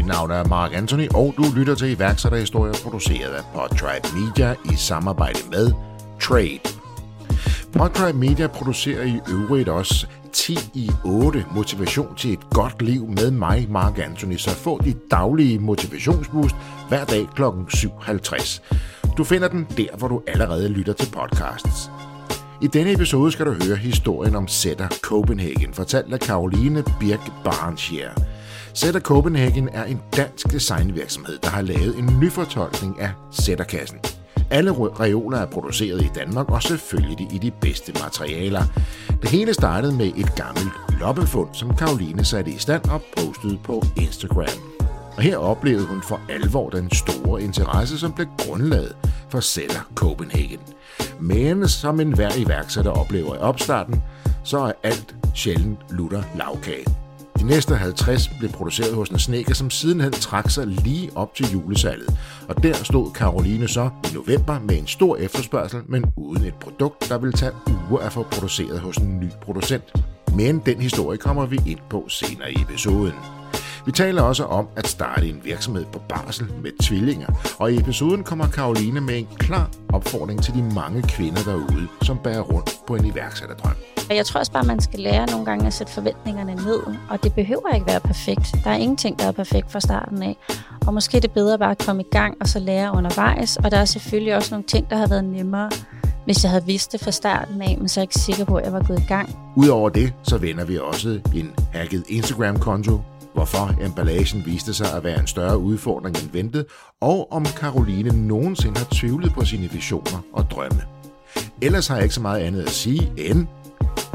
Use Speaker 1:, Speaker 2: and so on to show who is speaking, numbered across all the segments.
Speaker 1: Mit navn er Mark Anthony, og du lytter til iværksætterhistorier produceret af Podtribe Media i samarbejde med Trade. Podtribe Media producerer i øvrigt også 10 i 8 motivation til et godt liv med mig, Mark Anthony, så få dit daglige motivationsboost hver dag kl. 7.50. Du finder den der, hvor du allerede lytter til podcasts. I denne episode skal du høre historien om Sætter Copenhagen, fortalt af Karoline Birk Barnscher. Sætter Copenhagen er en dansk designvirksomhed, der har lavet en nyfortolkning af Sætterkassen. Alle reoler er produceret i Danmark, og selvfølgelig i de bedste materialer. Det hele startede med et gammelt loppefund, som Karoline satte i stand og postede på Instagram. Og her oplevede hun for alvor den store interesse, som blev grundlaget for Sætter Copenhagen. Men som enhver iværksætter oplever i opstarten, så er alt sjældent lutter lavkage. De næste 50 blev produceret hos en snækker, som sidenhen trak sig lige op til julesalget. Og der stod Caroline så i november med en stor efterspørgsel, men uden et produkt, der ville tage uger at få produceret hos en ny producent. Men den historie kommer vi ind på senere i episoden. Vi taler også om at starte en virksomhed på barsel med tvillinger, og i episoden kommer Karoline med en klar opfordring til de mange kvinder derude, som bærer rundt på en iværksætterdrøm.
Speaker 2: Jeg tror også bare, man skal lære nogle gange at sætte forventningerne ned, og det behøver ikke være perfekt. Der er ingenting, der er perfekt fra starten af. Og måske er det bedre bare at komme i gang og så lære undervejs, og der er selvfølgelig også nogle ting, der har været nemmere, hvis jeg havde vidst det fra starten af, men så er jeg ikke sikker på, at jeg var gået i gang.
Speaker 1: Udover det, så vender vi også en hacket Instagram-konto, hvorfor emballagen viste sig at være en større udfordring end ventet, og om Caroline nogensinde har tvivlet på sine visioner og drømme. Ellers har jeg ikke så meget andet at sige end,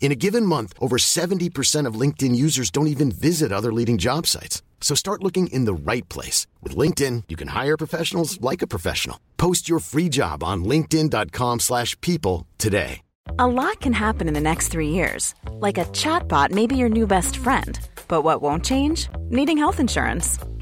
Speaker 3: In a given month, over 70% of LinkedIn users don't even visit other leading job sites. So start looking in the right place. With LinkedIn, you can hire professionals like a professional. Post your free job on linkedin.com slash people today.
Speaker 4: A lot can happen in the next three years. Like a chatbot may be your new best friend. But what won't change? Needing health insurance.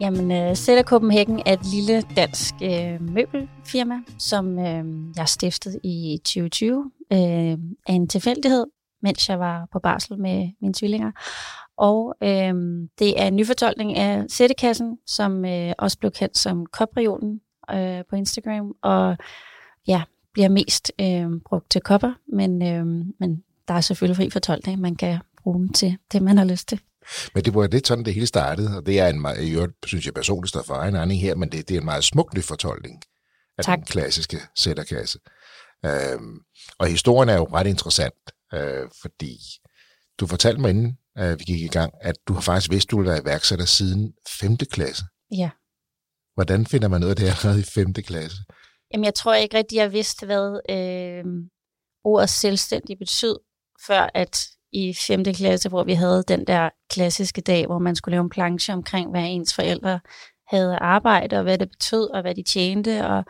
Speaker 2: Jamen, øh, Sætter Copenhagen er et lille dansk øh, møbelfirma, som øh, jeg stiftede i 2020 øh, af en tilfældighed, mens jeg var på barsel med mine tvillinger. Og øh, det er en nyfortolkning af Sættekassen, som øh, også blev kendt som Kopreolen øh, på Instagram, og ja, bliver mest øh, brugt til kopper, men, øh, men der er selvfølgelig fri fortolkning, man kan bruge den til det, man har lyst til.
Speaker 1: Men det var lidt sådan, det hele startede, og det er en meget, jeg synes jeg personligt står for egen egen her, men det, det er en meget smuk ny fortolkning af tak. den klassiske sætterkasse. Øhm, og historien er jo ret interessant, øh, fordi du fortalte mig inden øh, vi gik i gang, at du har faktisk vidst, du ville være iværksætter siden 5. klasse.
Speaker 2: Ja.
Speaker 1: Hvordan finder man noget af det allerede i 5. klasse?
Speaker 2: Jamen, jeg tror ikke rigtig, jeg vidste, hvad øh, ordet selvstændig betød, før at i 5. klasse, hvor vi havde den der klassiske dag, hvor man skulle lave en planche omkring, hvad ens forældre havde arbejde, og hvad det betød, og hvad de tjente. Og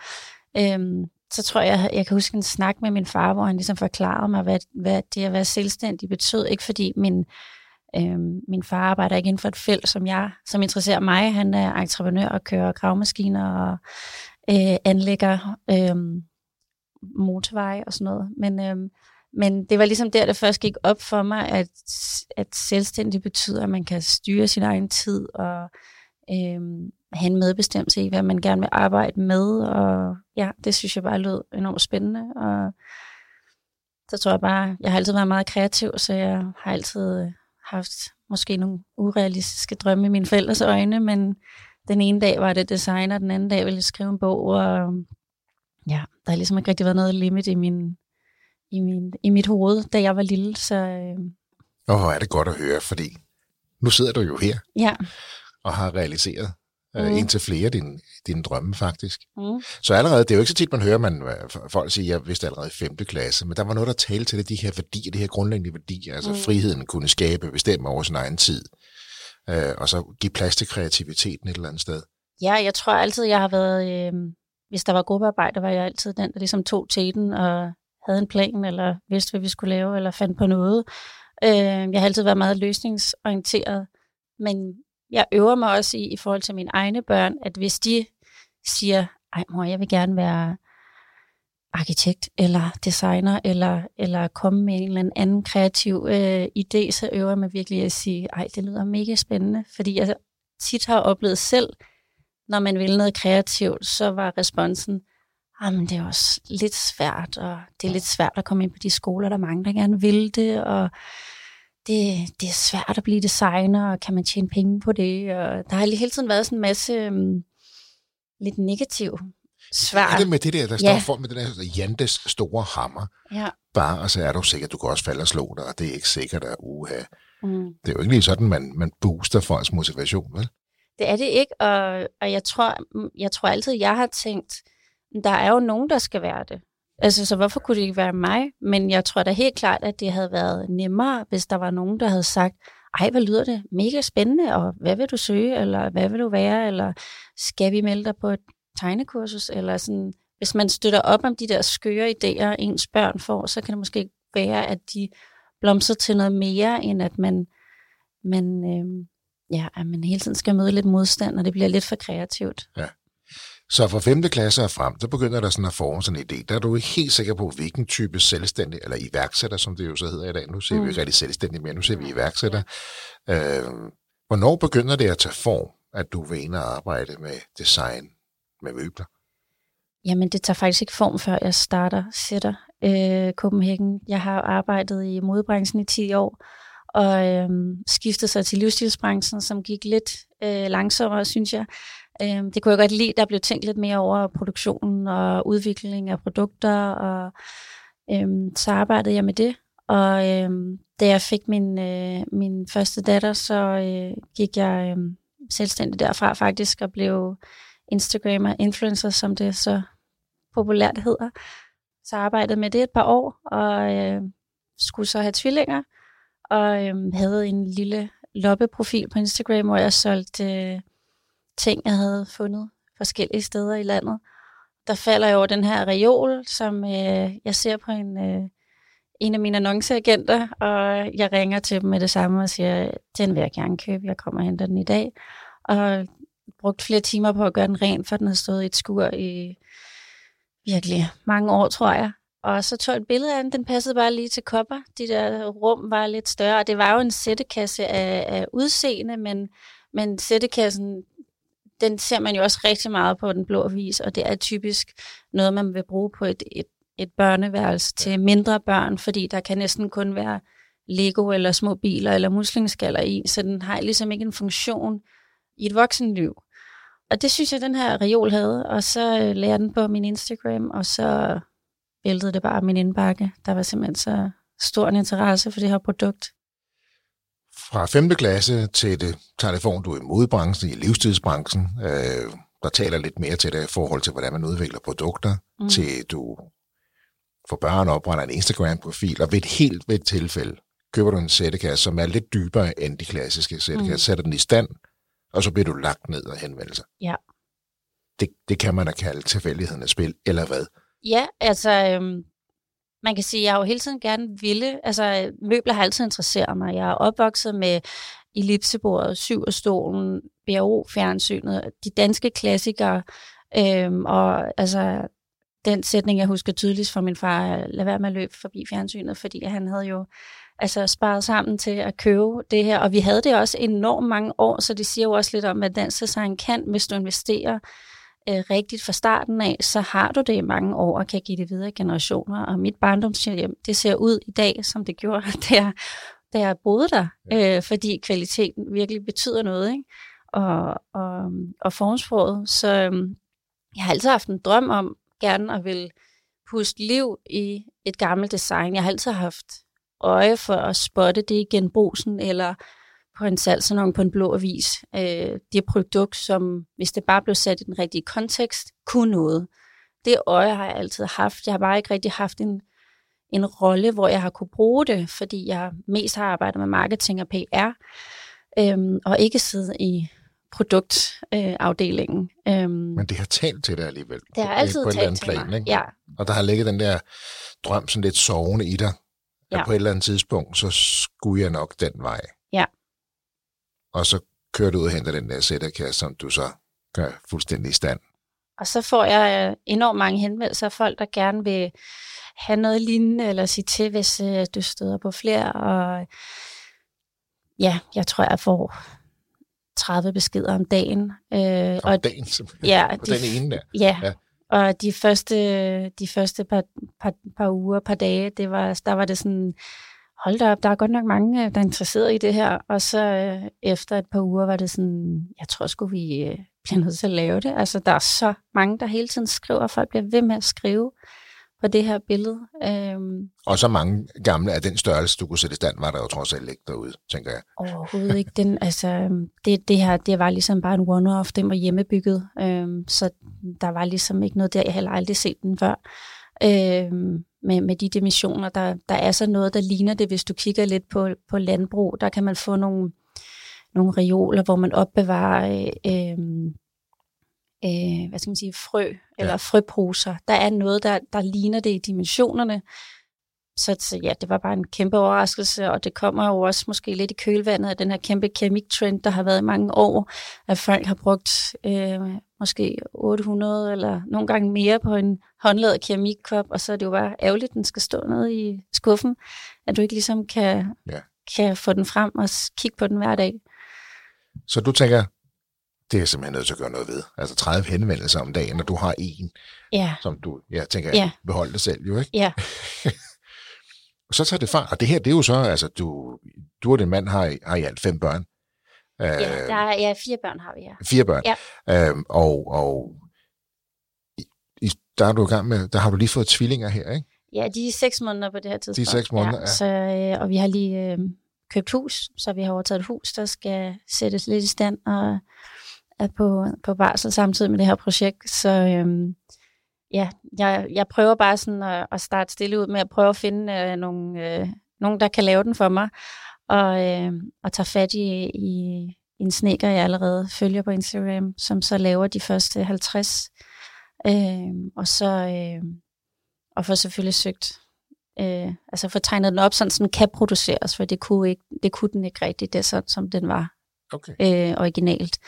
Speaker 2: øhm, så tror jeg, jeg kan huske en snak med min far, hvor han ligesom forklarede mig, hvad, hvad det at være selvstændig betød. Ikke fordi min, øhm, min far arbejder ikke inden for et felt, som jeg, som interesserer mig. Han er entreprenør og kører gravmaskiner og øh, anlægger øh, motorveje og sådan noget. Men øh, men det var ligesom der, det først gik op for mig, at, at selvstændig betyder, at man kan styre sin egen tid og øh, have en medbestemmelse i, hvad man gerne vil arbejde med. Og ja, det synes jeg bare lød enormt spændende. Og så tror jeg bare, jeg har altid været meget kreativ, så jeg har altid øh, haft måske nogle urealistiske drømme i mine forældres øjne, men den ene dag var det designer, den anden dag ville jeg skrive en bog, og ja, der har ligesom ikke rigtig været noget limit i min i, min, i mit hoved, da jeg var lille. Så, øh,
Speaker 1: Åh, oh, er det godt at høre, fordi nu sidder du jo her
Speaker 2: ja.
Speaker 1: og har realiseret mm.
Speaker 2: Mm.
Speaker 1: uh, indtil flere af dine, drømme faktisk.
Speaker 2: Mm.
Speaker 1: Så allerede, det er jo ikke så tit, man hører, man, øh, folk siger, jeg vidste allerede i 5. klasse, men der var noget, der talte til det, de her værdier, de her grundlæggende værdier, altså mm. Friheden kunne skabe, bestemme over sin egen tid, uh, og så give plads til kreativiteten et eller andet sted.
Speaker 2: Ja, jeg tror altid, jeg har været, øh, hvis der var gruppearbejde, var jeg altid den, der ligesom tog teten og havde en plan, eller vidste, hvad vi skulle lave, eller fandt på noget. Øh, jeg har altid været meget løsningsorienteret, men jeg øver mig også i, i forhold til mine egne børn, at hvis de siger, ej mor, jeg vil gerne være arkitekt, eller designer, eller, eller komme med en eller anden kreativ øh, idé, så øver jeg mig virkelig at sige, ej, det lyder mega spændende, fordi jeg tit har oplevet selv, når man vil noget kreativt, så var responsen, jamen det er også lidt svært, og det er lidt svært at komme ind på de skoler, der er mange, der gerne vil det, og det, det er svært at blive designer, og kan man tjene penge på det, og der har hele tiden været sådan en masse um, lidt negativ svar.
Speaker 1: Er det med det der, der står
Speaker 2: Ja.
Speaker 1: folk med den der Jantes store hammer,
Speaker 2: Ja.
Speaker 1: bare, og så er du sikker, du kan også falde og slå dig, og det er ikke sikkert, at uha.
Speaker 2: Mm.
Speaker 1: Det er jo ikke lige sådan, man, man booster folks motivation, vel?
Speaker 2: Det er det ikke, og, og jeg, tror, jeg tror altid, jeg har tænkt, der er jo nogen, der skal være det. Altså, så hvorfor kunne det ikke være mig? Men jeg tror da helt klart, at det havde været nemmere, hvis der var nogen, der havde sagt, ej, hvad lyder det? Mega spændende, og hvad vil du søge, eller hvad vil du være, eller skal vi melde dig på et tegnekursus, eller sådan. Hvis man støtter op om de der skøre idéer, ens børn får, så kan det måske være, at de blomstrer til noget mere, end at man, man, øh, ja, at man hele tiden skal møde lidt modstand, og det bliver lidt for kreativt.
Speaker 1: Så fra 5. klasse og frem, der begynder der sådan at forme sådan en idé. Der er du ikke helt sikker på, hvilken type selvstændig, eller iværksætter, som det jo så hedder i dag. Nu ser mm. vi rigtig selvstændig mere, nu ser vi iværksætter. Øh, hvornår begynder det at tage form, at du vil ind og arbejde med design, med møbler?
Speaker 2: Jamen, det tager faktisk ikke form, før jeg starter sætter øh, Copenhagen. Jeg har arbejdet i modebranchen i 10 år, og øh, skiftet sig til livsstilsbranchen, som gik lidt øh, langsommere, synes jeg. Øh, det kunne jeg godt lide, der blev tænkt lidt mere over produktionen og udvikling af produkter, og øh, så arbejdede jeg med det. Og øh, da jeg fik min, øh, min første datter, så øh, gik jeg øh, selvstændig derfra faktisk, og blev Instagrammer, influencer, som det så populært hedder. Så arbejdede med det et par år, og øh, skulle så have tvillinger, og øh, havde en lille loppeprofil på Instagram, hvor jeg solgte øh, ting, jeg havde fundet forskellige steder i landet. Der falder jeg over den her reol, som øh, jeg ser på en, øh, en af mine annonceagenter, og jeg ringer til dem med det samme og siger, den vil jeg gerne købe, jeg kommer og henter den i dag. Og brugt flere timer på at gøre den ren, for den har stået i et skur i virkelig mange år, tror jeg. Og så tog jeg et billede af den, den passede bare lige til kopper. De der rum var lidt større, og det var jo en sættekasse af, af udseende, men, men sættekassen, den ser man jo også rigtig meget på den blå avis, og det er typisk noget, man vil bruge på et, et, et børneværelse til mindre børn, fordi der kan næsten kun være Lego eller små biler eller muslingeskaller i, så den har ligesom ikke en funktion i et voksenliv. Og det synes jeg, den her reol havde, og så øh, lagde jeg den på min Instagram, og så væltede det bare min indbakke. Der var simpelthen så stor en interesse for det her produkt.
Speaker 1: Fra 5. klasse til det tager det form, du er i modebranchen, i livstidsbranchen, øh, der taler lidt mere til dig i forhold til, hvordan man udvikler produkter, mm. Til du får børn opretter en Instagram-profil, og ved et helt ved et tilfælde køber du en sættekasse, som er lidt dybere end de klassiske sættekasser, mm.
Speaker 2: Mm.
Speaker 1: sætter den i stand, og så bliver du lagt ned og henvender sig.
Speaker 2: Ja.
Speaker 1: Det, det kan man da kalde tilfældighedernes spil, eller hvad?
Speaker 2: Ja, altså, øhm, man kan sige, at jeg har jo hele tiden gerne ville, altså møbler har altid interesseret mig. Jeg er opvokset med ellipsebordet, syverstolen, BRO-fjernsynet, de danske klassikere, øhm, og altså den sætning, jeg husker tydeligst fra min far, lad være med at løbe forbi fjernsynet, fordi han havde jo altså sparet sammen til at købe det her, og vi havde det også enormt mange år, så det siger jo også lidt om, hvad dansk design kan, hvis du investerer øh, rigtigt fra starten af, så har du det i mange år og kan give det videre generationer. Og mit barndomshjem, det ser ud i dag, som det gjorde, da jeg, da jeg boede der, øh, fordi kvaliteten virkelig betyder noget, ikke? Og, og, og formsproget. Så øh, jeg har altid haft en drøm om gerne at vil puste liv i et gammelt design. Jeg har altid haft øje for at spotte det i genbrugsen, eller på en salgsanong på en blå avis. Øh, det produkt, som hvis det bare blev sat i den rigtige kontekst, kunne noget. Det øje har jeg altid haft. Jeg har bare ikke rigtig haft en, en rolle, hvor jeg har kunne bruge det, fordi jeg mest har arbejdet med marketing og PR, øhm, og ikke siddet i produktafdelingen. Øh, øhm,
Speaker 1: Men det har talt til dig alligevel.
Speaker 2: Det har altid
Speaker 1: på et
Speaker 2: talt
Speaker 1: eller andet
Speaker 2: til
Speaker 1: plan,
Speaker 2: mig.
Speaker 1: Ikke?
Speaker 2: Ja,
Speaker 1: Og der har ligget den der drøm sådan lidt sovende i dig.
Speaker 2: Ja.
Speaker 1: på et eller andet tidspunkt, så skulle jeg nok den vej.
Speaker 2: Ja.
Speaker 1: Og så kører du ud og henter den der sætterkasse, som du så gør fuldstændig i stand.
Speaker 2: Og så får jeg øh, enormt mange henvendelser af folk, der gerne vil have noget lignende, eller sige til, hvis øh, du støder på flere. Og ja, jeg tror, jeg får 30 beskeder om dagen. Øh,
Speaker 1: Og
Speaker 2: og
Speaker 1: dagen, simpelthen.
Speaker 2: ja,
Speaker 1: på
Speaker 2: de,
Speaker 1: den ene der.
Speaker 2: ja,
Speaker 1: Ja.
Speaker 2: og de første, de første par, par, par uger, par dage, det var, der var det sådan, hold da op, der er godt nok mange, øh, der er interesseret i det her. Og så øh, efter et par uger var det sådan, jeg tror sgu, vi øh, bliver nødt til at lave det. Altså, der er så mange, der hele tiden skriver, og folk bliver ved med at skrive på det her billede. Øhm,
Speaker 1: Og så mange gamle af den størrelse, du kunne sætte i stand, var der jo trods alt ikke derude, tænker jeg.
Speaker 2: Overhovedet ikke. Den, altså, øhm, det, det her, det var ligesom bare en one-off. Den var hjemmebygget. Øhm, så der var ligesom ikke noget der. Jeg har heller aldrig set den før. Øhm, med, med de dimensioner. Der, der er så noget, der ligner det, hvis du kigger lidt på, på landbrug. Der kan man få nogle, nogle reoler, hvor man opbevarer øh, øh, øh, hvad skal man sige, frø eller
Speaker 1: Ja.
Speaker 2: frøposer. Der er noget, der, der ligner det i dimensionerne. Så, så ja, det var bare en kæmpe overraskelse, og det kommer jo også måske lidt i kølvandet af den her kæmpe keramiktrend, der har været i mange år, at folk har brugt øh, måske 800 eller nogle gange mere på en håndlavet keramikkop, og så er det jo bare ærgerligt, at den skal stå nede i skuffen, at du ikke ligesom kan,
Speaker 1: Ja.
Speaker 2: kan få den frem og kigge på den hver dag.
Speaker 1: Så du tænker, det er simpelthen nødt til at gøre noget ved. Altså 30 henvendelser om dagen, og du har en,
Speaker 2: Ja,
Speaker 1: som du, jeg tænker,
Speaker 2: Ja.
Speaker 1: beholde dig selv jo, ikke?
Speaker 2: ja,
Speaker 1: Og så tager det fart. Og det her, det er jo så, altså du, du og din mand har, har i alt fem børn.
Speaker 2: ja,
Speaker 1: Øh,
Speaker 2: der er, ja, fire børn har vi, ja.
Speaker 1: Fire børn.
Speaker 2: Ja.
Speaker 1: Øhm, og og i, der er du i gang med, der har du lige fået tvillinger her, ikke?
Speaker 2: Ja, de er seks måneder på det her tidspunkt.
Speaker 1: seks måneder, ja.
Speaker 2: Så, øh, og vi har lige øh, købt hus, så vi har overtaget et hus, der skal sættes lidt i stand og er på, på barsel samtidig med det her projekt. Så øh, ja, jeg, jeg prøver bare sådan at, at starte stille ud med at prøve at finde øh, nogle, øh, nogen, der kan lave den for mig, og, øh, og tage fat i, i en sneker, jeg allerede følger på Instagram, som så laver de første 50. Øh, og så... Øh, og får selvfølgelig søgt, øh, altså få tegnet den op, sådan så den kan produceres, for det kunne, ikke, det kunne den ikke rigtigt, det er sådan, som den var
Speaker 1: Okay.
Speaker 2: øh, originalt.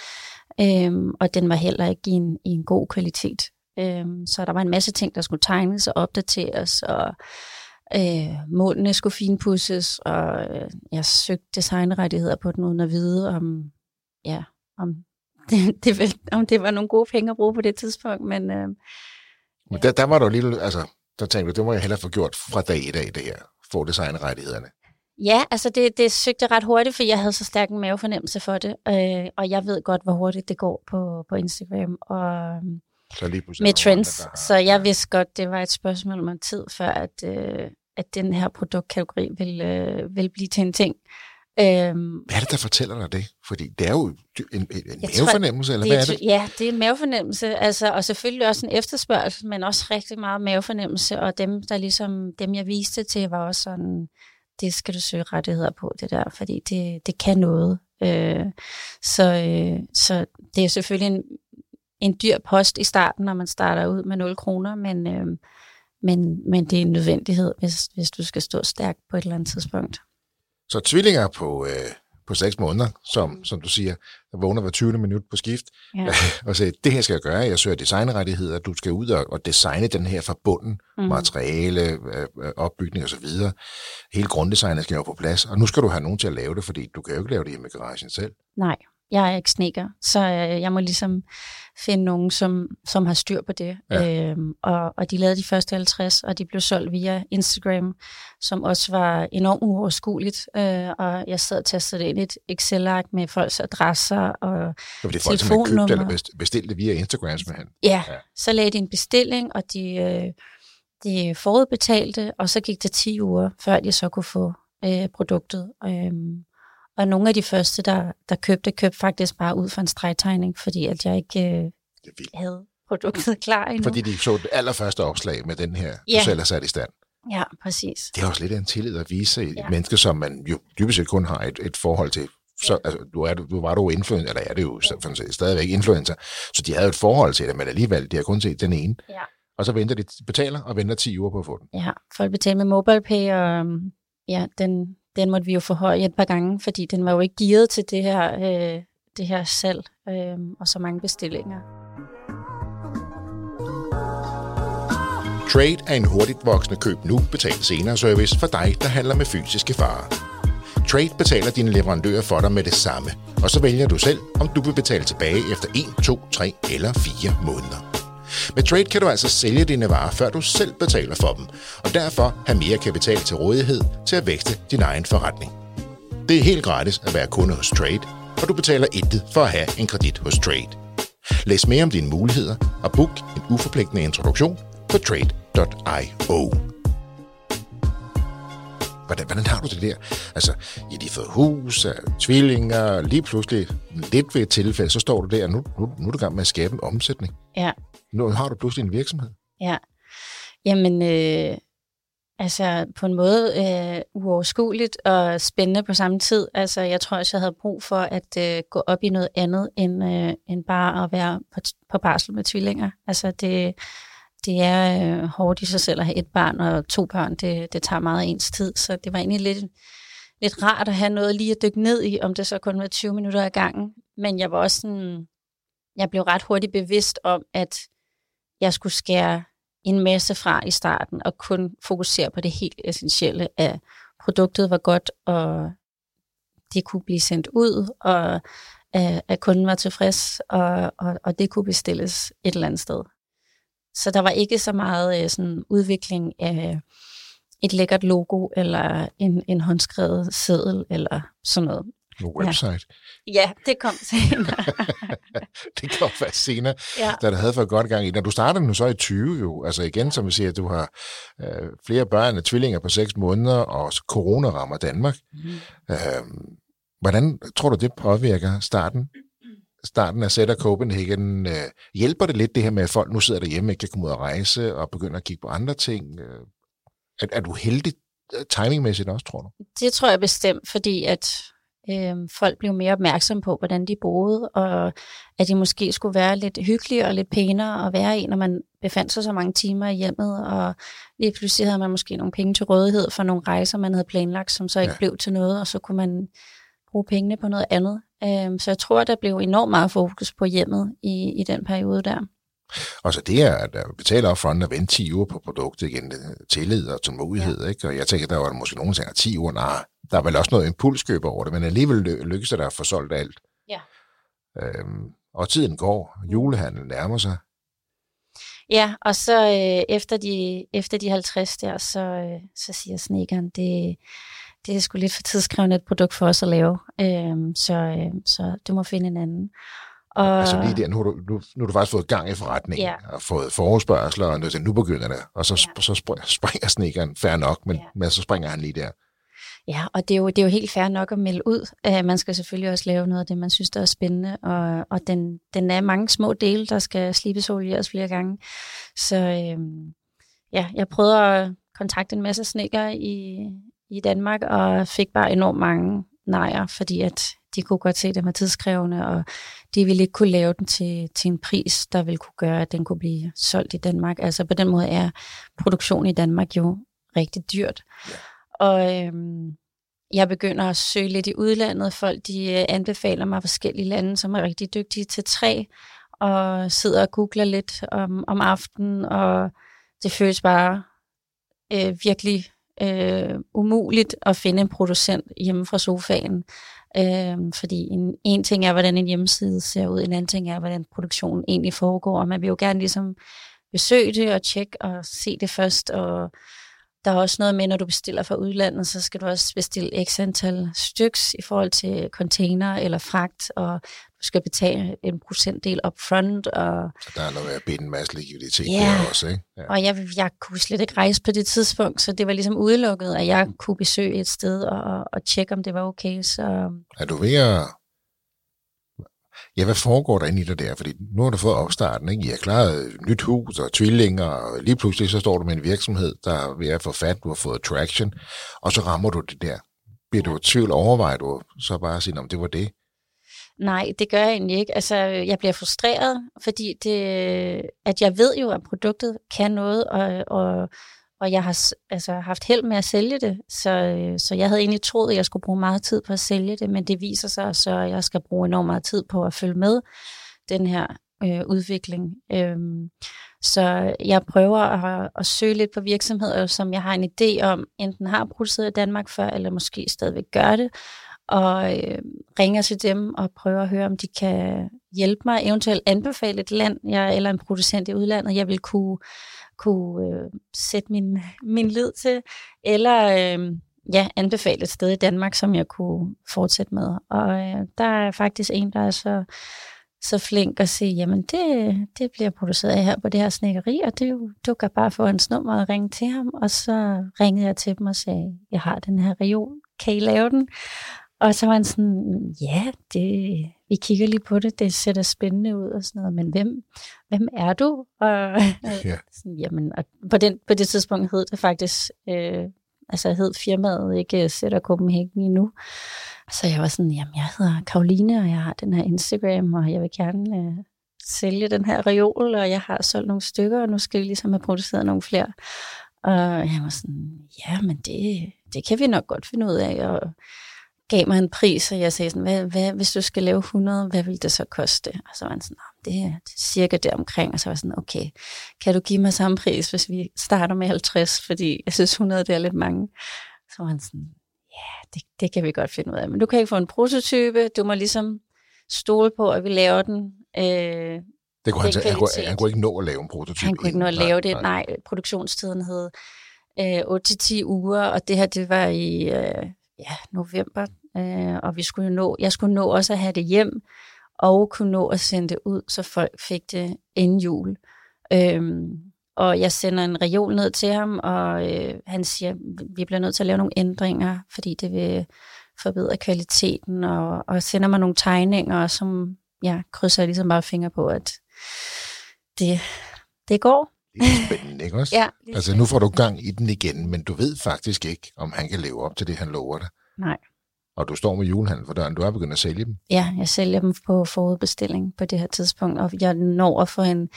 Speaker 2: Øhm, og den var heller ikke i en, i en god kvalitet. Øhm, så der var en masse ting, der skulle tegnes og opdateres, og øh, målene skulle finpudses, og øh, jeg søgte designrettigheder på den, uden at vide, om, ja, om, det, det, om det var nogle gode penge at bruge på det tidspunkt, men øh,
Speaker 1: Men der, der var du lige, altså, der tænkte du, det må jeg hellere få gjort fra dag i dag, det her. Få designrettighederne.
Speaker 2: Ja, altså det, det søgte ret hurtigt, for jeg havde så stærk en mavefornemmelse for det, øh, og jeg ved godt, hvor hurtigt det går på, på Instagram og
Speaker 1: Så lige
Speaker 2: med
Speaker 1: der
Speaker 2: trends.
Speaker 1: der har-
Speaker 2: Så jeg vidste godt, det var et spørgsmål om tid, før at, øh, at den her produktkategori vil, øh, vil blive til en ting. Øhm,
Speaker 1: Hvad er det, der fortæller dig det? Fordi det er jo en, en, en
Speaker 2: Jeg tror,
Speaker 1: mavefornemmelse, eller hvad
Speaker 2: er,
Speaker 1: er det?
Speaker 2: Ja, det er en mavefornemmelse, altså, og selvfølgelig også en efterspørgsel, men også rigtig meget mavefornemmelse, og dem, der ligesom, dem jeg viste til, var også sådan, det skal du søge rettigheder på, det der, fordi det, det kan noget. Øh, så, øh, så det er selvfølgelig en, en dyr post i starten, når man starter ud med 0 kroner, men, øh, men, men det er en nødvendighed, hvis, hvis du skal stå stærkt på et eller andet tidspunkt.
Speaker 1: Så tvillinger på, øh, på seks måneder, som, som du siger, der vågner hver 20. minut på skift,
Speaker 2: Ja.
Speaker 1: og siger, det her skal jeg gøre, jeg søger designrettigheder, du skal ud og, og designe den her forbunden, mm. materiale, øh, øh, opbygning osv. Hele grunddesignet skal jo på plads, og nu skal du have nogen til at lave det, fordi du kan jo ikke lave det hjemme i garagen selv.
Speaker 2: Nej, jeg er ikke sneker, så øh, jeg må ligesom finde nogen, som, som har styr på det.
Speaker 1: Ja.
Speaker 2: Øhm, og, og de lavede de første 50, og de blev solgt via Instagram, som også var enormt uoverskueligt. Øh, og jeg sad og tastede ind i et Excel-ark med folks adresser. Og
Speaker 1: var det folk, som havde købt
Speaker 2: Telefonnummer.
Speaker 1: eller best- bestilt det via Instagram, simpelthen.
Speaker 2: ja,
Speaker 1: Ja.
Speaker 2: så lagde de en bestilling, og de, øh, de forudbetalte, og så gik det 10 uger, før de så kunne få øh, produktet. Øhm, og nogle af de første, der, der købte, købte faktisk bare ud for en stregtegning, fordi at jeg ikke øh, havde produktet klar endnu.
Speaker 1: Fordi de så det allerførste opslag med den her, ja. du selv har sat i stand.
Speaker 2: Ja, præcis.
Speaker 1: Det er også lidt af en tillid at vise et ja. menneske, som man jo dybest set kun har et, et forhold til. Så, altså, du, er, du var du influencer, eller er det jo stadigvæk influencer, så de havde et forhold til det, men alligevel, de har kun set den ene.
Speaker 2: Ja.
Speaker 1: Og så venter de, betaler og venter 10 uger på at få den.
Speaker 2: Ja, folk betaler med MobilePay, og ja, den, den måtte vi jo forhøje et par gange, fordi den var jo ikke gearet til det her, øh, det her salg øh, og så mange bestillinger.
Speaker 1: Trade er en hurtigt voksende køb nu, betal senere service for dig, der handler med fysiske varer. Trade betaler dine leverandører for dig med det samme, og så vælger du selv, om du vil betale tilbage efter 1, 2, 3 eller 4 måneder. Med Trade kan du altså sælge dine varer, før du selv betaler for dem, og derfor have mere kapital til rådighed til at vækste din egen forretning. Det er helt gratis at være kunde hos Trade, og du betaler intet for at have en kredit hos Trade. Læs mere om dine muligheder og book en uforpligtende introduktion på trade.io. Hvordan, hvordan har du det der? Altså, I de fået hus, øh, tvillinger, lige pludselig lidt ved et tilfælde, så står du der, og nu, nu, nu er du gang med at skabe en omsætning.
Speaker 2: Ja.
Speaker 1: Nu har du pludselig en virksomhed.
Speaker 2: Ja. Jamen, øh, altså på en måde øh, uoverskueligt og spændende på samme tid. Altså, jeg tror også, jeg havde brug for at øh, gå op i noget andet, end, øh, end bare at være på, på barsel med tvillinger. Altså, det, det er øh, hårdt i sig selv at have et barn og to børn. Det, det tager meget af ens tid, så det var egentlig lidt, lidt rart at have noget lige at dykke ned i, om det så kun var 20 minutter ad gangen. Men jeg var også sådan, jeg blev ret hurtigt bevidst om, at jeg skulle skære en masse fra i starten, og kun fokusere på det helt essentielle, at produktet var godt, og det kunne blive sendt ud, og øh, at kunden var tilfreds, og, og, og det kunne bestilles et eller andet sted. Så der var ikke så meget øh, sådan udvikling af et lækkert logo, eller en, en håndskrevet seddel, eller sådan noget.
Speaker 1: No website.
Speaker 2: Ja, ja det kom senere.
Speaker 1: det kom først senere, ja. da du havde fået godt gang i. Når du startede nu så i 20 jo, altså igen, som vi siger, du har øh, flere børn og tvillinger på 6 måneder, og corona rammer Danmark. Mm. Øh, hvordan tror du, det påvirker starten starten af Sætter Copenhagen, øh, hjælper det lidt det her med, at folk nu sidder derhjemme, ikke kan komme ud og rejse og begynder at kigge på andre ting? Øh, er, er du heldig øh, timingmæssigt også, tror du?
Speaker 2: Det tror jeg bestemt, fordi at øh, folk blev mere opmærksomme på, hvordan de boede, og at de måske skulle være lidt hyggeligere og lidt pænere at være i, når man befandt sig så mange timer i hjemmet, og lige pludselig havde man måske nogle penge til rådighed for nogle rejser, man havde planlagt, som så ikke ja. blev til noget, og så kunne man bruge pengene på noget andet. Øhm, så jeg tror, der blev enormt meget fokus på hjemmet i, i den periode der.
Speaker 1: Og så det er at betale op front og vente 10 uger på produktet igen, tillid og tålmodighed, ja. ikke? Og jeg tænker, der var måske nogen, der tænker 10 uger, nej, der er vel også noget impulskøb over det, men alligevel lykkes det der at få solgt alt.
Speaker 2: Ja.
Speaker 1: Øhm, og tiden går, julehandlen nærmer sig.
Speaker 2: Ja, og så øh, efter, de, efter de 50 der, så, øh, så siger snekeren, det, det er sgu lidt for tidskrævende et produkt for os at lave, øhm, så, øh, så du må finde en anden.
Speaker 1: Og, altså lige der, nu har, du, nu, nu har du faktisk fået gang i forretningen, ja. og fået forespørgsler, og nu, nu begynder det, og så, ja. så springer snikkeren, fair nok, men, ja. men så springer han lige der.
Speaker 2: Ja, og det er, jo, det er jo helt fair nok at melde ud. Uh, man skal selvfølgelig også lave noget af det, man synes, der er spændende, og, og den, den er mange små dele, der skal slibes olieres flere gange. Så øh, ja, jeg prøvede at kontakte en masse snikker i, i Danmark, og fik bare enormt mange nejer, fordi at de kunne godt se, at det var tidskrævende, og de ville ikke kunne lave den til, til en pris, der ville kunne gøre, at den kunne blive solgt i Danmark. Altså på den måde er produktion i Danmark jo rigtig dyrt. Ja. Og øhm, jeg begynder at søge lidt i udlandet. Folk de øh, anbefaler mig forskellige lande, som er rigtig dygtige til træ, og sidder og googler lidt om, om aftenen, og det føles bare øh, virkelig øh, umuligt at finde en producent hjemme fra sofaen. Øh, fordi en, en ting er, hvordan en hjemmeside ser ud, en anden ting er, hvordan produktionen egentlig foregår, og man vil jo gerne ligesom besøge det og tjekke og se det først, og der er også noget med, når du bestiller fra udlandet, så skal du også bestille x antal styks i forhold til container eller fragt, og skal betale en procentdel upfront. Og,
Speaker 1: så der er noget med at binde en masse likviditet
Speaker 2: Ja.
Speaker 1: der også, ikke? Ja.
Speaker 2: og jeg, jeg kunne slet ikke rejse på det tidspunkt, så det var ligesom udelukket, at jeg kunne besøge et sted og, og, og tjekke, om det var okay. Så
Speaker 1: Er du ved at... Ja, hvad foregår der inde i dig der? Fordi nu har du fået opstarten, ikke? I har klaret nyt hus og tvillinger, og lige pludselig så står du med en virksomhed, der er ved at få fat, du har fået traction, og så rammer du det der. Bliver du i tvivl, overvejer du så bare at sige, om det var det?
Speaker 2: Nej, det gør jeg egentlig ikke. Altså, jeg bliver frustreret, fordi det, at jeg ved jo, at produktet kan noget, og, og, og jeg har altså, haft held med at sælge det. Så, øh, så jeg havde egentlig troet, at jeg skulle bruge meget tid på at sælge det, men det viser sig så, at jeg skal bruge enormt meget tid på at følge med den her øh, udvikling. Øhm, så jeg prøver at, at søge lidt på virksomheder, som jeg har en idé om, enten har produceret i Danmark før, eller måske stadigvæk gør det, og øh, ringer til dem og prøver at høre, om de kan hjælpe mig, eventuelt anbefale et land, jeg, eller en producent i udlandet, jeg vil kunne, kunne øh, sætte min, min lid til, eller øh, ja, anbefale et sted i Danmark, som jeg kunne fortsætte med. Og øh, der er faktisk en, der er så, så flink at sige, jamen det, det bliver produceret her på det her snikkeri, og det, er jo- du kan bare få hans nummer og ringe til ham. Og så ringede jeg til dem og sagde, jeg har den her reol, kan I lave den? Og så var han sådan, ja, det, vi kigger lige på det, det ser da spændende ud og sådan noget, men hvem, hvem er du? Og,
Speaker 1: Ja.
Speaker 2: sådan, jamen, og på, den, på det tidspunkt hed det faktisk, øh, altså hed firmaet ikke Sætter Copenhagen endnu. Så jeg var sådan, jamen jeg hedder Karoline, og jeg har den her Instagram, og jeg vil gerne øh, sælge den her reol, og jeg har solgt nogle stykker, og nu skal vi ligesom have produceret nogle flere. Og jeg var sådan, ja, men det, det kan vi nok godt finde ud af, og gav mig en pris, og jeg sagde sådan, hvad, hvad, hvis du skal lave 100, hvad vil det så koste? Og så var han sådan, "Nå, det er cirka der omkring, og så var jeg sådan, okay, kan du give mig samme pris, hvis vi starter med 50, fordi jeg synes 100 det er lidt mange. Så var han sådan, ja, det, det kan vi godt finde ud af, men du kan ikke få en prototype, du må ligesom stole på, at vi laver den. Øh,
Speaker 1: Det kunne han, han, kunne, han kunne ikke nå at lave en prototype.
Speaker 2: han kunne ikke nå at lave det. Nej, produktionstiden hed øh, 8-10 uger, og det her, det var i øh, ja, november, øh, og vi skulle nå, jeg skulle nå også at have det hjem, og kunne nå at sende det ud, så folk fik det inden jul. Øhm, og jeg sender en reol ned til ham, og øh, han siger, vi bliver nødt til at lave nogle ændringer, fordi det vil forbedre kvaliteten, og, og sender mig nogle tegninger, som jeg krydser ligesom bare fingre på, at det, det går.
Speaker 1: Det er spændende, ikke også?
Speaker 2: Ja,
Speaker 1: Altså nu får du gang i den igen, men du ved faktisk ikke, om han kan leve op til det, han lover dig.
Speaker 2: Nej.
Speaker 1: Og du står med julehandel for døren, du er begyndt at sælge dem.
Speaker 2: Ja, jeg sælger dem på forudbestilling på det her tidspunkt, og jeg når at få en,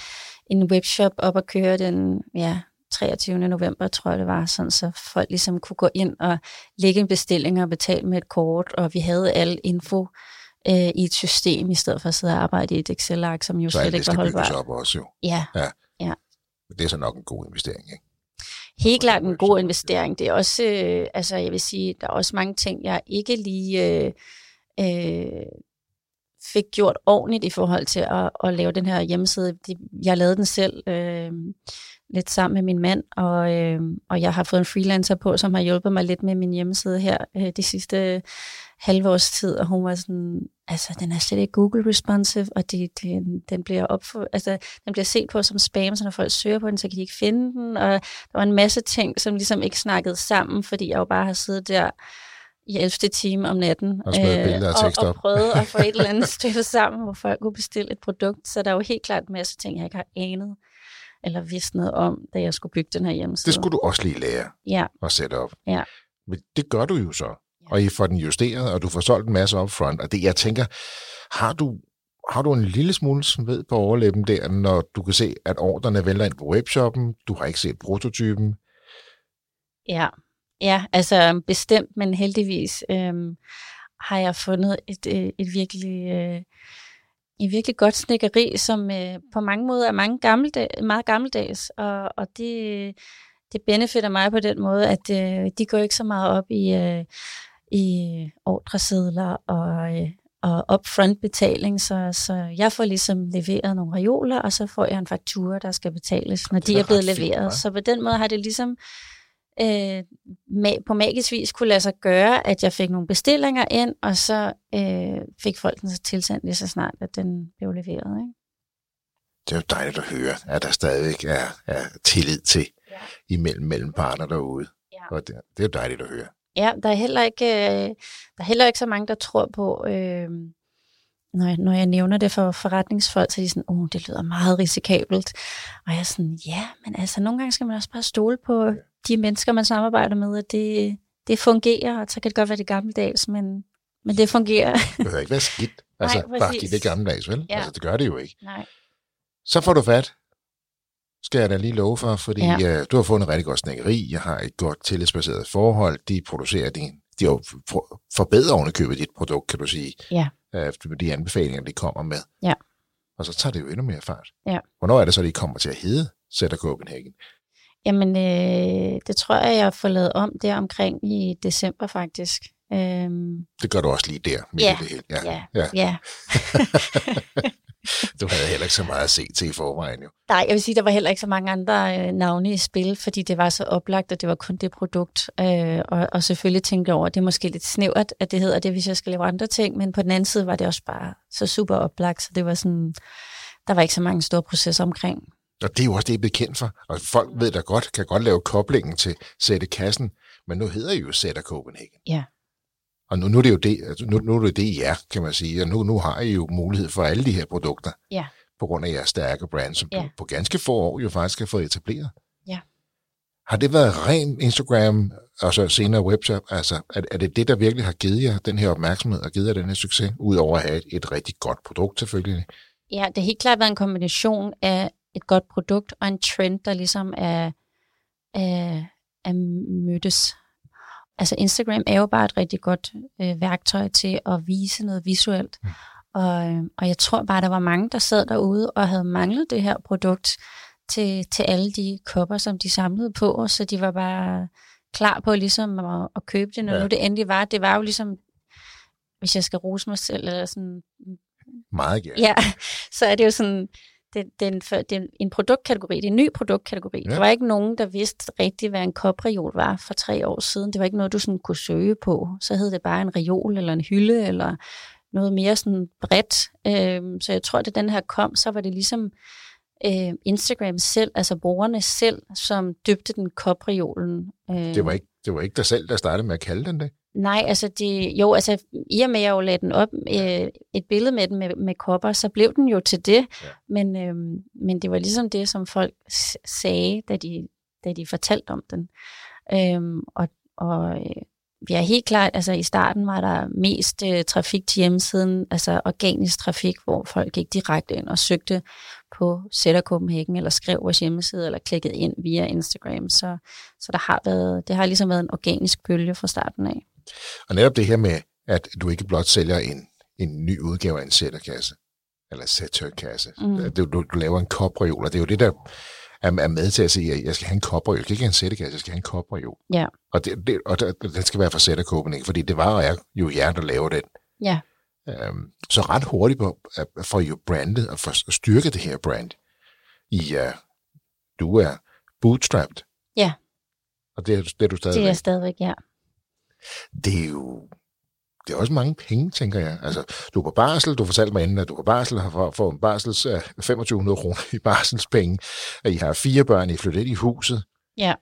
Speaker 2: en webshop op og køre den ja, 23. november, tror jeg det var, sådan så folk ligesom kunne gå ind og lægge en bestilling og betale med et kort, og vi havde al info øh, i et system, i stedet for at sidde og arbejde i et Excel-ark, som jo
Speaker 1: Så
Speaker 2: slet
Speaker 1: alt det
Speaker 2: ikke var
Speaker 1: skal bygges
Speaker 2: holdbart.
Speaker 1: op også jo.
Speaker 2: Ja,
Speaker 1: Men det er så nok en god investering, ikke?
Speaker 2: Helt klart en god investering. Det er også, øh, altså jeg vil sige, der er også mange ting, jeg ikke lige øh, øh, fik gjort ordentligt i forhold til at, at lave den her hjemmeside. Jeg lavede den selv øh, lidt sammen med min mand, og, øh, og jeg har fået en freelancer på, som har hjulpet mig lidt med min hjemmeside her øh, de sidste halve års tid, og hun var sådan, altså den er slet ikke Google responsive, og det, det, den bliver opfor, altså den bliver set på som spam, så når folk søger på den, så kan de ikke finde den, og der var en masse ting, som ligesom ikke snakkede sammen, fordi jeg jo bare har siddet der i 11. time om natten
Speaker 1: Og billeder og
Speaker 2: og, og prøvet at få et eller andet stykke sammen, hvor folk kunne bestille et produkt. Så der er jo helt klart en masse ting, jeg ikke har anet eller vidst noget om, da jeg skulle bygge den her hjemmeside.
Speaker 1: Det skulle du også lige lære
Speaker 2: Ja,
Speaker 1: at sætte op.
Speaker 2: Ja.
Speaker 1: Men det gør du jo så. Og I får den justeret, og du får solgt en masse upfront. Og det, jeg tænker, har du, har du en lille smule ved på overlæben der, når du kan se, at ordrene vælter ind på webshoppen, du har ikke set prototypen,
Speaker 2: ja. Ja, altså bestemt, men heldigvis øhm, har jeg fundet et, øh, et virkelig... Øh, et virkelig godt snikkeri, som øh, på mange måder er mange gammeldag, meget gammeldags, og, og det, det benefitter mig på den måde, at øh, de går ikke så meget op i, øh, i ordresedler og, øh, og upfront betaling, så, så jeg får ligesom leveret nogle reoler, og så får jeg en faktura, der skal betales, når de
Speaker 1: er
Speaker 2: blevet
Speaker 1: fint,
Speaker 2: leveret.
Speaker 1: hva'?
Speaker 2: så på den måde har det ligesom øh, ma- på magisk vis kunne lade sig gøre, at jeg fik nogle bestillinger ind, og så øh, fik folk den så tilsendt lige så snart, at den blev leveret. Ikke?
Speaker 1: Det er jo dejligt at høre, at der stadigvæk er, er tillid til
Speaker 2: Ja.
Speaker 1: imellem mellem parter derude.
Speaker 2: Ja.
Speaker 1: Og det, det er jo dejligt at høre.
Speaker 2: Ja, der er heller ikke, øh, der er heller ikke så mange, der tror på, øh, når, jeg, når jeg nævner det for forretningsfolk, så er de sådan, oh, det lyder meget risikabelt. Og jeg er sådan, ja, men altså nogle gange skal man også bare stole på de mennesker, man samarbejder med, at det, det fungerer, og så kan det godt være det gammeldags, men, men det fungerer.
Speaker 1: Det behøver ikke være skidt. Altså,
Speaker 2: Nej,
Speaker 1: bare
Speaker 2: præcis.
Speaker 1: give det gammeldags, vel?
Speaker 2: Ja.
Speaker 1: Altså, det gør det jo ikke.
Speaker 2: Nej.
Speaker 1: Så får du fat. Skal jeg da lige love for, fordi ja. Uh, du har fundet et rigtig godt snækkeri. Jeg har et godt tillidsbaseret forhold. De producerer din, de har for, forbedret ovenikøbet dit produkt, kan du sige.
Speaker 2: Ja.
Speaker 1: Med de anbefalinger, de kommer med.
Speaker 2: Ja.
Speaker 1: Og så tager det jo endnu mere fart.
Speaker 2: Ja.
Speaker 1: Hvornår er det så, de kommer til at hedde Sætter Copenhagen?
Speaker 2: Jamen, øh, det tror jeg, jeg har fået lavet om der omkring i december faktisk. Øhm,
Speaker 1: Det gør du også lige der, midt
Speaker 2: Ja.
Speaker 1: i det hele. Ja.
Speaker 2: ja,
Speaker 1: ja.
Speaker 2: ja.
Speaker 1: Du havde heller ikke så meget at se til i forvejen, jo.
Speaker 2: Nej, jeg vil sige, der var heller ikke så mange andre øh, navne i spil, fordi det var så oplagt, og det var kun det produkt. Øh, og, og selvfølgelig tænkte jeg over, at det er måske lidt snævert, at det hedder det, hvis jeg skal lave andre ting, men på den anden side var det også bare så super oplagt, så det var sådan, der var ikke så mange store processer omkring.
Speaker 1: Og det er jo også det, jeg er bekendt kendt for. Og folk ved da godt, kan godt lave koblingen til Sætte Kassen, men nu hedder I jo Sætter Copenhagen.
Speaker 2: Ja.
Speaker 1: Og nu, nu, er det jo det, altså, nu, nu er det det, I er, kan man sige. Og nu, nu har I jo mulighed for alle de her produkter,
Speaker 2: Ja.
Speaker 1: på grund af jeres stærke brand, som
Speaker 2: Ja.
Speaker 1: på, på ganske få år jo faktisk har fået etableret.
Speaker 2: Ja.
Speaker 1: Har det været ren Instagram, og så senere webshop? Altså, er, er det det, der virkelig har givet jer den her opmærksomhed og givet jer den her succes, udover at have et, et rigtig godt produkt selvfølgelig?
Speaker 2: Ja, det har helt klart været en kombination af et godt produkt og en trend, der ligesom er, er, er mødtes. Altså Instagram er jo bare et rigtig godt øh, værktøj til at vise noget visuelt.
Speaker 1: Mm.
Speaker 2: Og, øh, og jeg tror bare, der var mange, der sad derude og havde manglet det her produkt til, til alle de kopper, som de samlede på, så de var bare klar på ligesom at, at købe det, når
Speaker 1: ja.
Speaker 2: nu det endelig var. Det var jo ligesom, hvis jeg skal rose mig selv, eller sådan,
Speaker 1: Meget gerne.
Speaker 2: Ja, så er det jo sådan, det, det, er en, det er en produktkategori, det er en ny produktkategori.
Speaker 1: Ja.
Speaker 2: Der var ikke nogen, der vidste rigtigt, hvad en kopreol var for tre år siden. Det var ikke noget, du sådan kunne søge på. Så hed det bare en reol eller en hylde, eller noget mere sådan bredt. Øhm, så jeg tror, at da den her kom, så var det ligesom øh, Instagram selv, altså brugerne selv, som døbte den kopreolen. Øh,
Speaker 1: Det var, ikke, det var ikke dig selv, der startede med at kalde den det.
Speaker 2: Nej, altså det, jo, altså i og med at jeg jo lagde den op, øh, et billede med den med, med kopper, så blev den jo til det.
Speaker 1: Ja.
Speaker 2: Men, øh, men det var ligesom det, som folk sagde, da de, da de fortalte om den. Øhm, og og øh, vi er helt klart, altså i starten var der mest øh, trafik til hjemmesiden, altså organisk trafik, hvor folk gik direkte ind og søgte på Sætter Copenhagen, eller skrev vores hjemmeside, eller klikkede ind via Instagram. Så, så der har været, det har ligesom været en organisk bølge fra starten af.
Speaker 1: Og netop det her med, at du ikke blot sælger en, en ny udgave af en sætterkasse, eller sætterkasse. Mm. Du, du, du laver en kopreol, og det er jo det, der er, er med til at sige, at jeg skal have en kopreol. Jeg skal ikke have en sætterkasse, jeg skal have en kopreol.
Speaker 2: Ja.
Speaker 1: Og, det, det, og det, den skal være fra Sætter Copenhagen, fordi det var og er jo jer, der laver den.
Speaker 2: Ja.
Speaker 1: Øhm, så ret hurtigt på, at får jo brandet og får styrket det her brand. I er, du er bootstrapped.
Speaker 2: Ja.
Speaker 1: Og det, er- det er du stadigvæk.
Speaker 2: Det er stadigvæk, ja.
Speaker 1: Det er jo det er også mange penge, tænker jeg. Altså, du er på barsel, du fortalte mig inden, at du er på barsel, har fået- en barsels, uh, 2500 kroner i barselspenge, at I har fire børn, I flyttet ind i huset.
Speaker 2: Ja.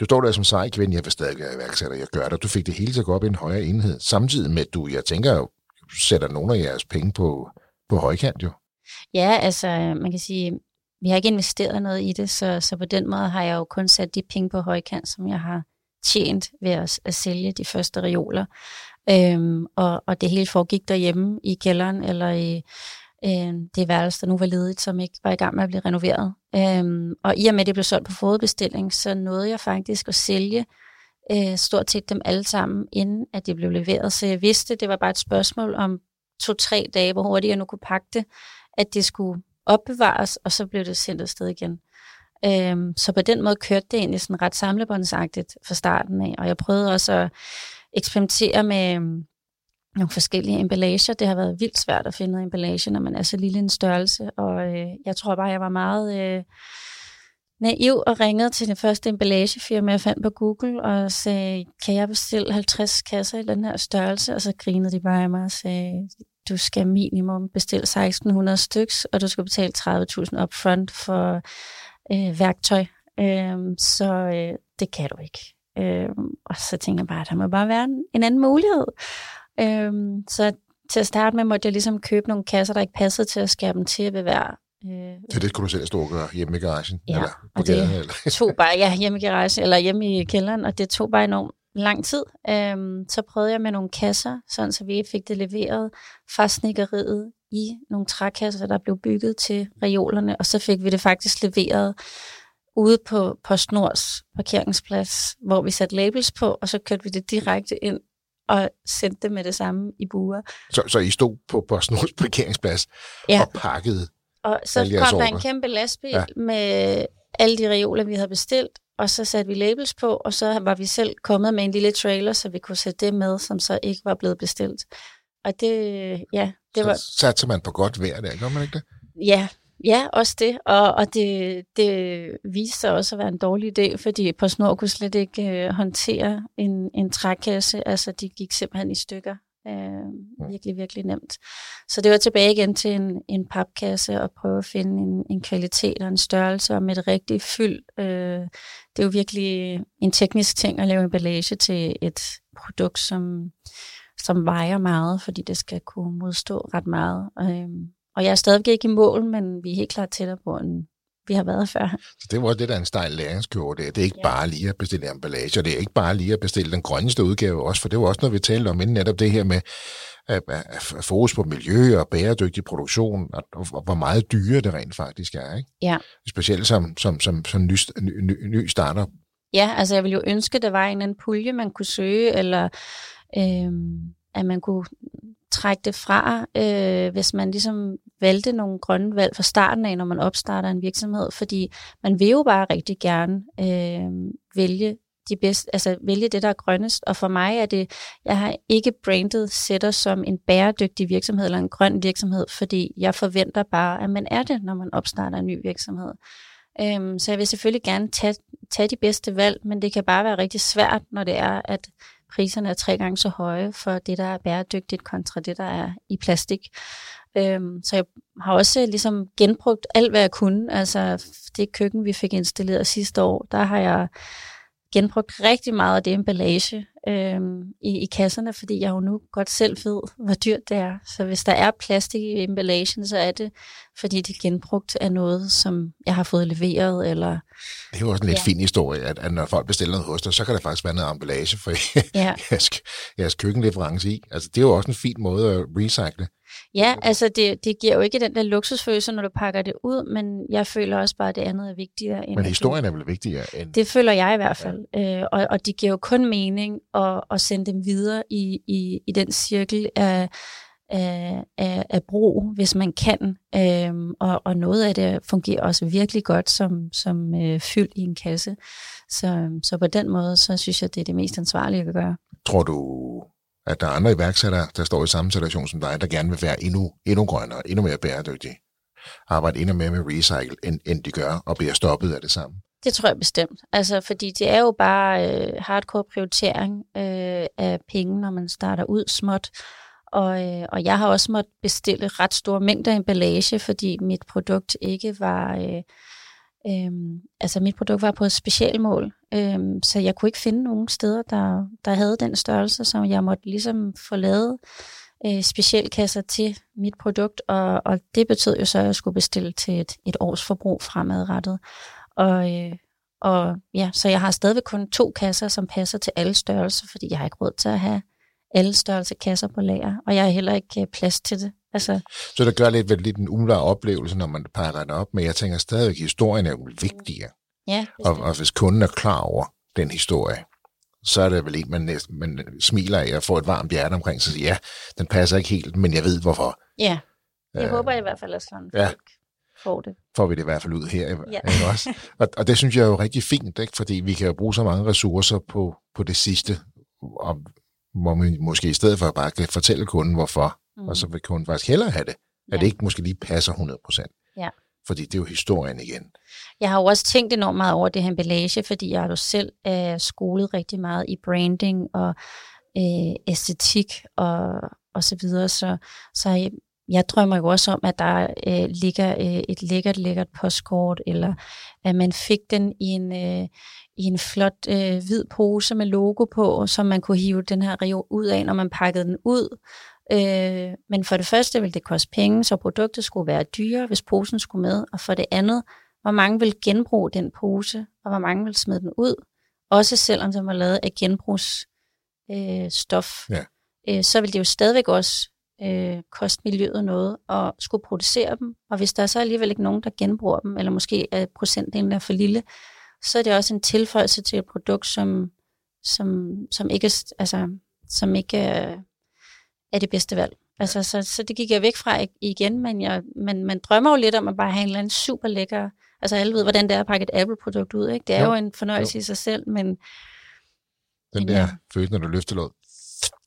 Speaker 1: Du står der som sej kvinde, jeg vil stadig være iværksætter, jeg gør det. Du fik det hele til at gå op i en højere enhed, samtidig med, at du, jeg tænker, jo, sætter nogle af jeres penge på, på højkant jo.
Speaker 2: Ja, altså man kan sige, vi har ikke investeret noget i det, så, så på den måde har jeg jo kun sat de penge på højkant, som jeg har tjent ved at, at sælge de første reoler. Øhm, og, og det hele foregik derhjemme i kælderen, eller i øh, det værelse, der nu var ledigt, som ikke var i gang med at blive renoveret. Øhm, og i og med, at det blev solgt på fodbestilling, så nåede jeg faktisk at sælge øh, stort set dem alle sammen, inden at de blev leveret. Så jeg vidste, det var bare et spørgsmål om to-tre dage, hvor hurtigt jeg nu kunne pakke det, at det skulle opbevares, og så blev det sendt afsted igen. Øhm, så på den måde kørte det egentlig sådan ret samlebåndsagtigt fra starten af, og jeg prøvede også at eksperimentere med øhm, nogle forskellige emballager. Det har været vildt svært at finde noget emballage, når man er så lille en størrelse, og øh, jeg tror bare, jeg var meget... Øh, naiv og ringede til det første emballagefirma, jeg fandt på Google, og sagde, kan jeg bestille 50 kasser i den her størrelse? Og så grinede de bare af mig og sagde, du skal minimum bestille 1600 styks, og du skal betale 30.000 upfront for øh, værktøj. Øh, så øh, det kan du ikke. Øh, og så tænkte jeg bare, at der må bare være en, en anden mulighed. Øh, så til at starte med måtte jeg ligesom købe nogle kasser, der ikke passede til at skære dem til ved hver
Speaker 1: Øh, så det kunne du selv stå og gøre hjemme i garagen?
Speaker 2: Ja,
Speaker 1: eller
Speaker 2: på gaden, eller? tog bare, ja, hjemme i garagen, eller hjemme i kælderen, og det tog bare enormt lang tid. Øhm, så prøvede jeg med nogle kasser, sådan så vi fik det leveret fra snikkeriet i nogle trækasser, der blev bygget til reolerne, og så fik vi det faktisk leveret ude på PostNords parkeringsplads, hvor vi satte labels på, og så kørte vi det direkte ind og sendte det med det samme i buer.
Speaker 1: Så, så I stod på PostNords parkeringsplads
Speaker 2: ja.
Speaker 1: og pakkede
Speaker 2: Og så kom der en kæmpe lastbil ja. med alle de reoler, vi havde bestilt, og så satte vi labels på, og så var vi selv kommet med en lille trailer, så vi kunne sætte det med, som så ikke var blevet bestilt. Og det, ja, det
Speaker 1: så
Speaker 2: var...
Speaker 1: satte man på godt vejr der, gør man ikke det?
Speaker 2: Ja, Ja, også det. Og, og det, det viste sig også at være en dårlig idé, fordi PostNord kunne slet ikke øh, håndtere en, en trækasse. Altså, de gik simpelthen i stykker. Øh, virkelig, virkelig nemt. Så det var tilbage igen til en, en papkasse og prøve at finde en, en kvalitet og en størrelse og med et rigtigt fyld. Øh, det er jo virkelig en teknisk ting at lave emballage til et produkt, som, som vejer meget, fordi det skal kunne modstå ret meget. Øh, og jeg er stadig ikke i mål, men vi er helt klart tættere på, end vi har været før.
Speaker 1: Så det var det, der er en stejl læringskurve. Det, det er ikke ja. bare lige at bestille emballage, og det er ikke bare lige at bestille den grønneste udgave også, for det var også noget, vi talte om inden netop det her med at, at fokus på miljø og bæredygtig produktion, og, og hvor meget dyre det rent faktisk er. Ikke?
Speaker 2: Ja.
Speaker 1: Specielt som, som, som, som ny, ny, ny starter.
Speaker 2: Ja, altså jeg ville jo ønske, at der var en anden pulje, man kunne søge, eller øh, at man kunne trække det fra, øh, hvis man ligesom valgte nogle grønne valg fra starten af, når man opstarter en virksomhed, fordi man vil jo bare rigtig gerne øh, vælge de bedste, altså vælge det, der er grønnest. Og for mig er det, jeg har ikke brandet sætter som en bæredygtig virksomhed eller en grøn virksomhed, fordi jeg forventer bare, at man er det, når man opstarter en ny virksomhed. Øhm, så jeg vil selvfølgelig gerne tage, tage de bedste valg, men det kan bare være rigtig svært, når det er, at priserne er tre gange så høje for det, der er bæredygtigt kontra det, der er i plastik. Øhm, så jeg har også øh, ligesom genbrugt alt, hvad jeg kunne. Altså det køkken, vi fik installeret sidste år, der har jeg genbrugt rigtig meget af det emballage øhm, i, i kasserne, fordi jeg jo nu godt selv ved, hvor dyrt det er. Så hvis der er plastik i emballagen, så er det, fordi det er genbrugt af noget, som jeg har fået leveret. Eller,
Speaker 1: det er jo også en lidt ja. fin historie, at, at når folk bestiller noget hos dig, så kan der faktisk være noget emballage for ja. jeres, jeres køkkenleverance i. Altså, det er jo også en fin måde at recycle.
Speaker 2: Ja, altså det, det giver jo ikke den der luksusfølelse, når du pakker det ud, men jeg føler også bare, at det andet er vigtigere.
Speaker 1: End men historien er vel vigtigere? End...
Speaker 2: Det føler jeg i hvert fald. Ja. Øh, og, og det giver jo kun mening at, at sende dem videre i, i, i den cirkel af, af, af, af brug, hvis man kan. Øhm, og, og noget af det fungerer også virkelig godt som, som øh, fyld i en kasse. Så, så på den måde, så synes jeg, det er det mest ansvarlige at gøre.
Speaker 1: Tror du, at der er andre iværksættere, der står i samme situation som dig, der gerne vil være endnu, endnu grønnere, endnu mere bæredygtige, arbejde endnu mere med recycle, end, end de gør, og bliver stoppet af det samme?
Speaker 2: Det tror jeg bestemt. Altså, fordi det er jo bare øh, hardcore prioritering øh, af penge, når man starter ud småt. Og, øh, og jeg har også måttet bestille ret store mængder emballage, fordi mit produkt ikke var... Øh, Øhm, altså mit produkt var på et specialmål, øhm, så jeg kunne ikke finde nogen steder, der, der havde den størrelse, som jeg måtte ligesom få lavet øh, specialkasser til mit produkt, og, og det betød jo så, at jeg skulle bestille til et, et års forbrug fremadrettet. Og, øh, og ja, så jeg har stadigvæk kun to kasser, som passer til alle størrelser, fordi jeg har ikke råd til at have alle størrelse kasser på lager, og jeg har heller ikke øh, plads til det. Altså,
Speaker 1: så det gør lidt, vel, lidt en umiddelbar oplevelse, når man pakker det op, men jeg tænker stadigvæk, at historien er jo vigtigere.
Speaker 2: Ja,
Speaker 1: og, og hvis kunden er klar over den historie, så er det vel en, man, næsten, man smiler af og får et varmt hjerte omkring, så siger, ja, den passer ikke helt, men jeg ved hvorfor.
Speaker 2: Ja, jeg øh, håber i hvert fald, at sådan ja. får det.
Speaker 1: Får vi det i hvert fald ud her. Ja. Ikke også? Og, og det synes jeg er jo rigtig fint, ikke? fordi vi kan jo bruge så mange ressourcer på, på det sidste, og hvor man måske i stedet for bare kan fortælle kunden, hvorfor, mm. og så vil kunden faktisk hellere have det, at ja. det ikke måske lige passer 100%.
Speaker 2: Ja.
Speaker 1: fordi det er jo historien igen.
Speaker 2: Jeg har jo også tænkt enormt meget over det her emballage, fordi jeg har jo selv øh, skolet rigtig meget i branding og øh, æstetik og, og så videre. Så, så jeg, jeg drømmer jo også om, at der øh, ligger øh, et lækkert, lækkert postkort, eller at man fik den i en, øh, i en flot øh, hvid pose med logo på, som man kunne hive den her reol ud af, når man pakkede den ud. Øh, men for det første ville det koste penge, så produktet skulle være dyre, hvis posen skulle med. Og for det andet, hvor mange vil genbruge den pose, og hvor mange vil smide den ud. Også selvom den var lavet af genbrugsstof. Øh, ja. øh, så vil det jo stadigvæk også øh, koste miljøet noget at skulle producere dem. Og hvis der er så alligevel ikke nogen, der genbruger dem, eller måske er procentdelen er for lille, så er det også en tilføjelse til et produkt, som, som, som ikke, altså, som ikke er, det bedste valg. Altså, så, så det gik jeg væk fra igen, men jeg, man, man drømmer jo lidt om at bare have en eller anden super lækker, altså alle ved, hvordan det er at pakke et Apple-produkt ud, ikke? Det er jo, jo en fornøjelse jo. i sig selv, men... Den
Speaker 1: men, der ja. følelse, når du løfter låd.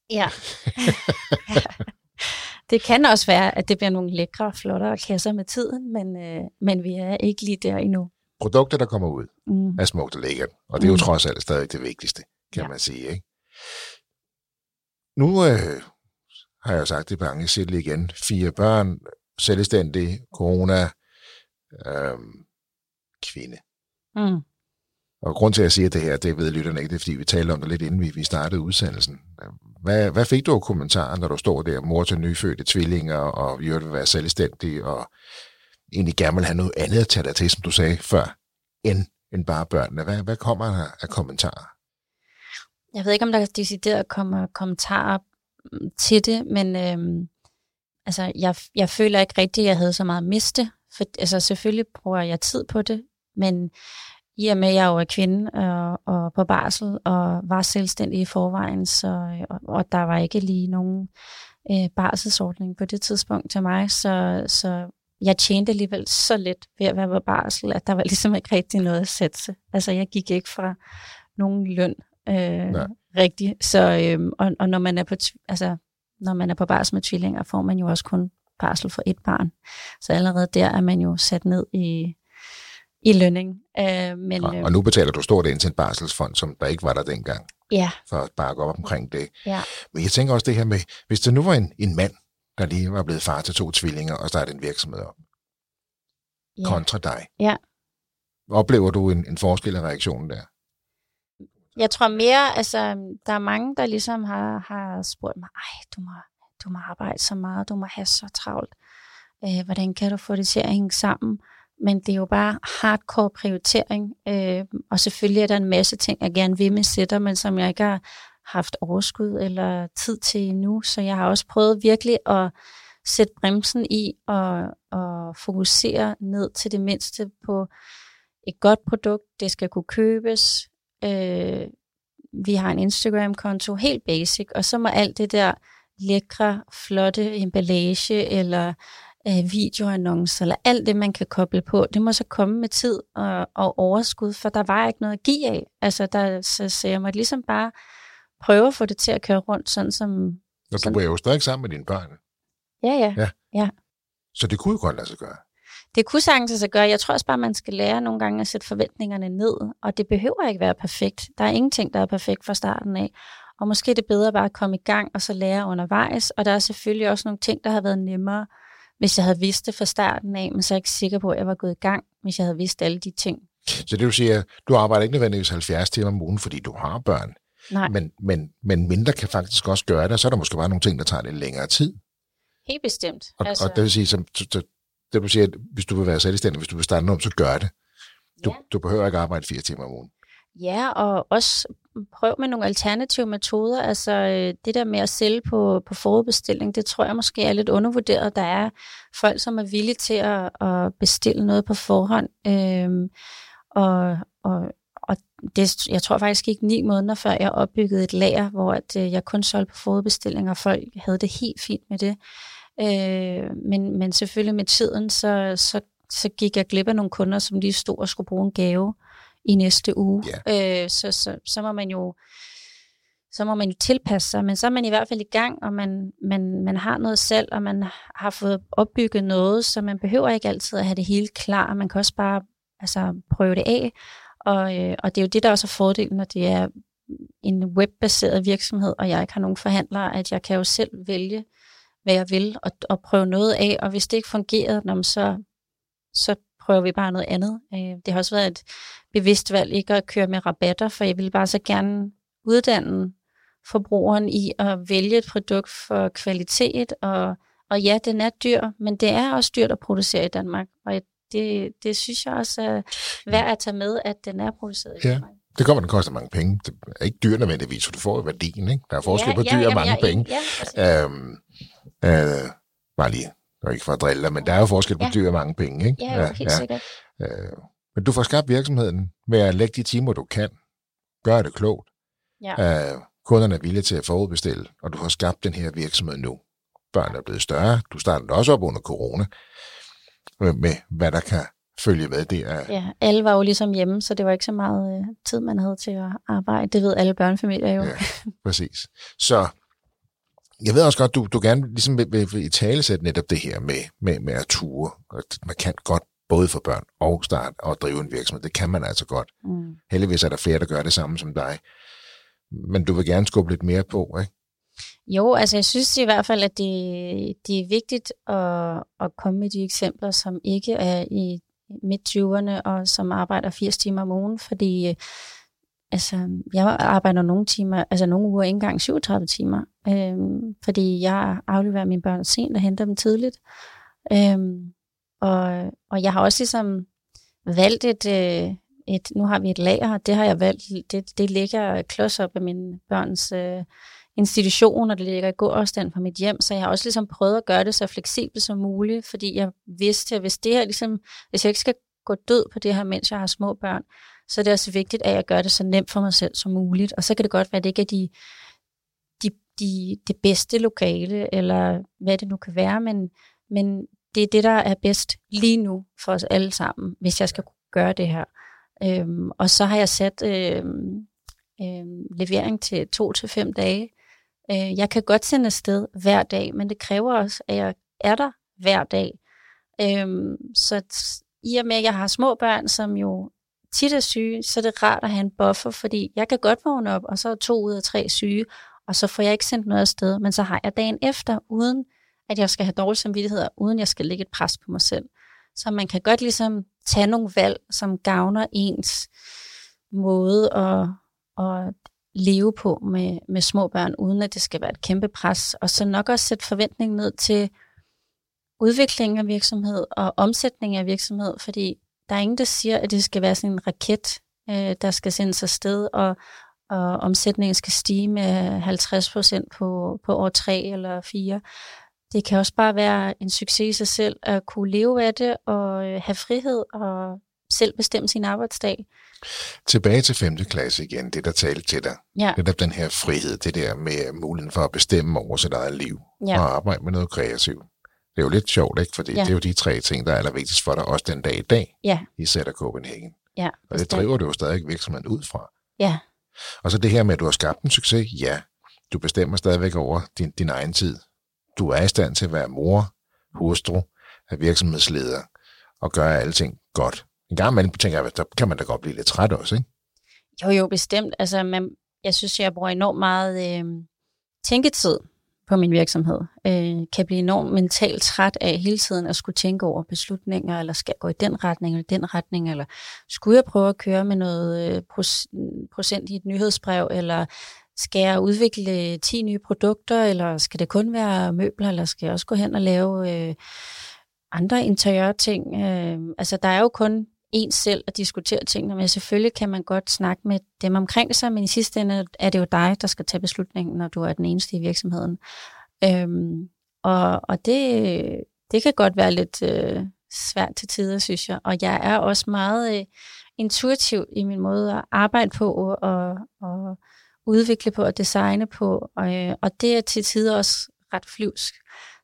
Speaker 2: Ja. det kan også være, at det bliver nogle lækre, flottere kasser med tiden, men, øh, men vi er ikke lige der endnu.
Speaker 1: Produkter, der kommer ud, mm. er smukt og lækkert, og det er jo mm. trods alt stadig det vigtigste, kan ja. man sige. Ikke? Nu øh, har jeg sagt det bange selv igen. Fire børn, selvstændig, corona, øh, kvinde. Mm. Og grund til, at jeg siger det her, det ved lytterne ikke, det er, fordi vi talte om det lidt inden vi, vi startede udsendelsen. Hvad, hvad fik du af kommentarer, når du står der, mor til nyfødte tvillinger, og vi vil være selvstændig, og egentlig gerne vil have noget andet at tage dig til, som du sagde før, end, end bare børnene? Hvad, hvad kommer der af kommentarer?
Speaker 2: Jeg ved ikke, om der decideret kommer kommentarer mm, Mm, til det, men øh, altså, jeg, jeg føler ikke rigtigt, at jeg havde så meget at miste. For, altså, selvfølgelig bruger jeg tid på det, men i og med, at jeg jo er kvinde og, og på barsel og var selvstændig i forvejen, så, øh, og, og der var ikke lige nogen øh, barselsordning på det tidspunkt til mig, så, så jeg tjente alligevel så lidt ved at være på barsel, at der var ligesom ikke rigtig noget at sætte Altså jeg gik ikke fra nogen løn øh, rigtigt. Så, øh, og, og når man er på altså, når man er på barsel med tvillinger, får man jo også kun barsel for et barn. Så allerede der er man jo sat ned i, i lønning.
Speaker 1: Øh, men, og, øh, og nu betaler du stort ind til en barselsfond, som der ikke var der dengang.
Speaker 2: Ja.
Speaker 1: For at bakke op omkring det.
Speaker 2: Ja.
Speaker 1: Men jeg tænker også det her med, hvis der nu var en, en mand, der lige var blevet far til to tvillinger og startede en virksomhed op, ja. kontra dig.
Speaker 2: Ja.
Speaker 1: Oplever du en, en forskel i reaktionen der?
Speaker 2: Jeg tror mere, altså, der er mange, der ligesom har, har spurgt mig, ej, du må, du må arbejde så meget, du må have så travlt. Øh, hvordan kan du få det til at hænge sammen? Men det er jo bare hardcore prioritering, øh, og selvfølgelig er der en masse ting, jeg gerne vil med sætter, men som jeg ikke har haft overskud eller tid til endnu. Så jeg har også prøvet virkelig at sætte bremsen i og, og fokusere ned til det mindste på et godt produkt. Det skal kunne købes. Øh, vi har en Instagram-konto, helt basic, og så må alt det der lækre, flotte emballage eller øh, videoannoncer, eller alt det, man kan koble på, det må så komme med tid og, og overskud, for der var ikke noget at give af. Altså, der, så, så jeg måtte ligesom bare prøve at få det til at køre rundt, sådan som...
Speaker 1: Og du er jo stadig sammen med dine børn.
Speaker 2: Ja, ja,
Speaker 1: ja.
Speaker 2: ja.
Speaker 1: Så det kunne jo godt lade sig gøre.
Speaker 2: Det kunne sagtens sig gøre. Jeg tror også bare, man skal lære nogle gange at sætte forventningerne ned, og det behøver ikke være perfekt. Der er ingenting, der er perfekt fra starten af. Og måske er det bedre bare at komme i gang og så lære undervejs. Og der er selvfølgelig også nogle ting, der har været nemmere, hvis jeg havde vidst det fra starten af, men så er jeg ikke sikker på, at jeg var gået i gang, hvis jeg havde vidst alle de ting.
Speaker 1: Så det vil sige, at du arbejder ikke nødvendigvis 70 timer om ugen, fordi du har børn.
Speaker 2: Nej.
Speaker 1: Men, men, men mindre kan faktisk også gøre det, så er der måske bare nogle ting, der tager lidt længere tid.
Speaker 2: Helt bestemt.
Speaker 1: Og, altså... og det vil sige, som, det vil sige, at hvis du vil være selvstændig, hvis du vil starte noget, så gør det. Du, ja. du behøver ikke arbejde fire timer om ugen.
Speaker 2: Ja, og også prøv med nogle alternative metoder. Altså øh, det der med at sælge på, på forudbestilling, det tror jeg måske er lidt undervurderet. Der er folk, som er villige til at, at bestille noget på forhånd. Øhm, og, og, og det, jeg tror faktisk ikke ni måneder før jeg opbyggede et lager, hvor at, øh, jeg kun solgte på forudbestilling, og folk havde det helt fint med det. Øh, men, men selvfølgelig med tiden, så, så, så gik jeg glip af nogle kunder, som lige stod og skulle bruge en gave i næste uge.
Speaker 1: Yeah.
Speaker 2: Øh, så, så, så må man jo så må man jo tilpasse sig, men så er man i hvert fald i gang, og man, man, man har noget selv, og man har fået opbygget noget, så man behøver ikke altid at have det hele klar, man kan også bare altså, prøve det af, og, øh, og det er jo det, der også er fordelen, når det er en webbaseret virksomhed, og jeg ikke har nogen forhandlere, at jeg kan jo selv vælge, hvad jeg vil, og, og prøve noget af, og hvis det ikke fungerer, så, så prøver vi bare noget andet. Øh, det har også været et bevidst valg ikke at køre med rabatter, for jeg vil bare så gerne uddanne forbrugeren i at vælge et produkt for kvalitet, og, og ja, den er dyr, men det er også dyrt at producere i Danmark, og det, det synes jeg også er værd at tage med, at den er produceret i Danmark.
Speaker 1: Det kommer, den koster mange penge. Det er ikke dyr nødvendigvis, så du får værdien. Ikke? Der er forskel ja, på dyr ja, og mange ja, penge. Ja, øhm, øh, bare lige, og ikke for at drille men der er jo forskel på ja. dyr og mange penge. Ikke?
Speaker 2: Ja, ja helt ja. sikkert.
Speaker 1: Øh, men du får skabt virksomheden med at lægge de timer, du kan. Gør det klogt. Ja. Øh, kunderne er villige til at forudbestille, og du har skabt den her virksomhed nu. Børn er blevet større. Du startede også op under corona med, hvad der kan følge med. Det er...
Speaker 2: Ja, alle var jo ligesom hjemme, så det var ikke så meget øh, tid, man havde til at arbejde. Det ved alle børnefamilier jo. Ja,
Speaker 1: præcis. Så jeg ved også godt, du, du gerne ligesom vil, vil, vil i tale sætte netop det her med, med, med at ture. Man kan godt både for børn og starte og drive en virksomhed. Det kan man altså godt. Mm. Heldigvis er der flere, der gør det samme som dig. Men du vil gerne skubbe lidt mere på, ikke?
Speaker 2: Jo, altså jeg synes i hvert fald, at det, det er vigtigt at, at komme med de eksempler, som ikke er i midt-20'erne og som arbejder 80 timer om ugen, fordi altså, jeg arbejder nogle timer, altså nogle uger ikke engang 37 timer, øhm, fordi jeg afleverer mine børn sent og henter dem tidligt. Øhm, og, og jeg har også ligesom valgt et, øh, et, nu har vi et lager, og det har jeg valgt, det, det ligger klods op af mine børns øh, institution, og det ligger i god afstand fra mit hjem, så jeg har også ligesom prøvet at gøre det så fleksibelt som muligt, fordi jeg vidste, at hvis det her ligesom, hvis jeg ikke skal gå død på det her, mens jeg har små børn, så er det også vigtigt, at jeg gør det så nemt for mig selv som muligt. Og så kan det godt være, at det ikke er de, de, de, det bedste lokale, eller hvad det nu kan være, men, men det er det, der er bedst lige nu for os alle sammen, hvis jeg skal gøre det her. Øhm, og så har jeg sat øhm, øhm, levering til to til fem dage, Øh, jeg kan godt sende afsted hver dag, men det kræver også, at jeg er der hver dag. Øhm, så i og med, at jeg har små børn, som jo tit er syge, så er det rart at have en buffer, fordi jeg kan godt vågne op, og så er to ud af tre syge, og så får jeg ikke sendt noget afsted, men så har jeg dagen efter, uden at jeg skal have dårlig samvittighed, uden jeg skal lægge et pres på mig selv. Så man kan godt ligesom tage nogle valg, som gavner ens måde at, at leve på med, med små børn, uden at det skal være et kæmpe pres. Og så nok også sætte forventningen ned til udvikling af virksomhed og omsætning af virksomhed, fordi der er ingen, der siger, at det skal være sådan en raket, øh, der skal sendes afsted, og, og omsætningen skal stige med 50 procent på, på år 3 eller 4. Det kan også bare være en succes i sig selv at kunne leve af det og øh, have frihed og selv bestemme sin arbejdsdag.
Speaker 1: Tilbage til 5. klasse igen, det der talte til dig. Ja. Det der den her frihed, det der med muligheden for at bestemme over sit eget liv ja. og arbejde med noget kreativt. Det er jo lidt sjovt, ikke? Fordi ja. det er jo de tre ting, der er allervigtigst for dig, også den dag i dag, ja. i Sætter Copenhagen. Ja, og det driver du jo stadig virksomheden ud fra.
Speaker 2: Ja.
Speaker 1: Og så det her med, at du har skabt en succes, ja. Du bestemmer stadigvæk over din, din egen tid. Du er i stand til at være mor, hustru, virksomhedsleder og gøre alting godt en gang imellem tænker jeg, der kan man da godt blive lidt træt også, ikke?
Speaker 2: Jo, jo, bestemt. Altså, man, jeg synes, jeg bruger enormt meget øh, tænketid på min virksomhed. Øh, kan blive enormt mentalt træt af hele tiden at skulle tænke over beslutninger, eller skal jeg gå i den retning, eller den retning, eller skulle jeg prøve at køre med noget øh, procent i et nyhedsbrev, eller skal jeg udvikle øh, 10 nye produkter, eller skal det kun være møbler, eller skal jeg også gå hen og lave øh, andre interiørting? Øh, altså, der er jo kun en selv at diskutere tingene men Selvfølgelig kan man godt snakke med dem omkring sig, men i sidste ende er det jo dig, der skal tage beslutningen, når du er den eneste i virksomheden. Øhm, og og det, det kan godt være lidt øh, svært til tider, synes jeg. Og jeg er også meget øh, intuitiv i min måde at arbejde på og, og udvikle på og designe på. Og, øh, og det er til tider også ret flyvsk.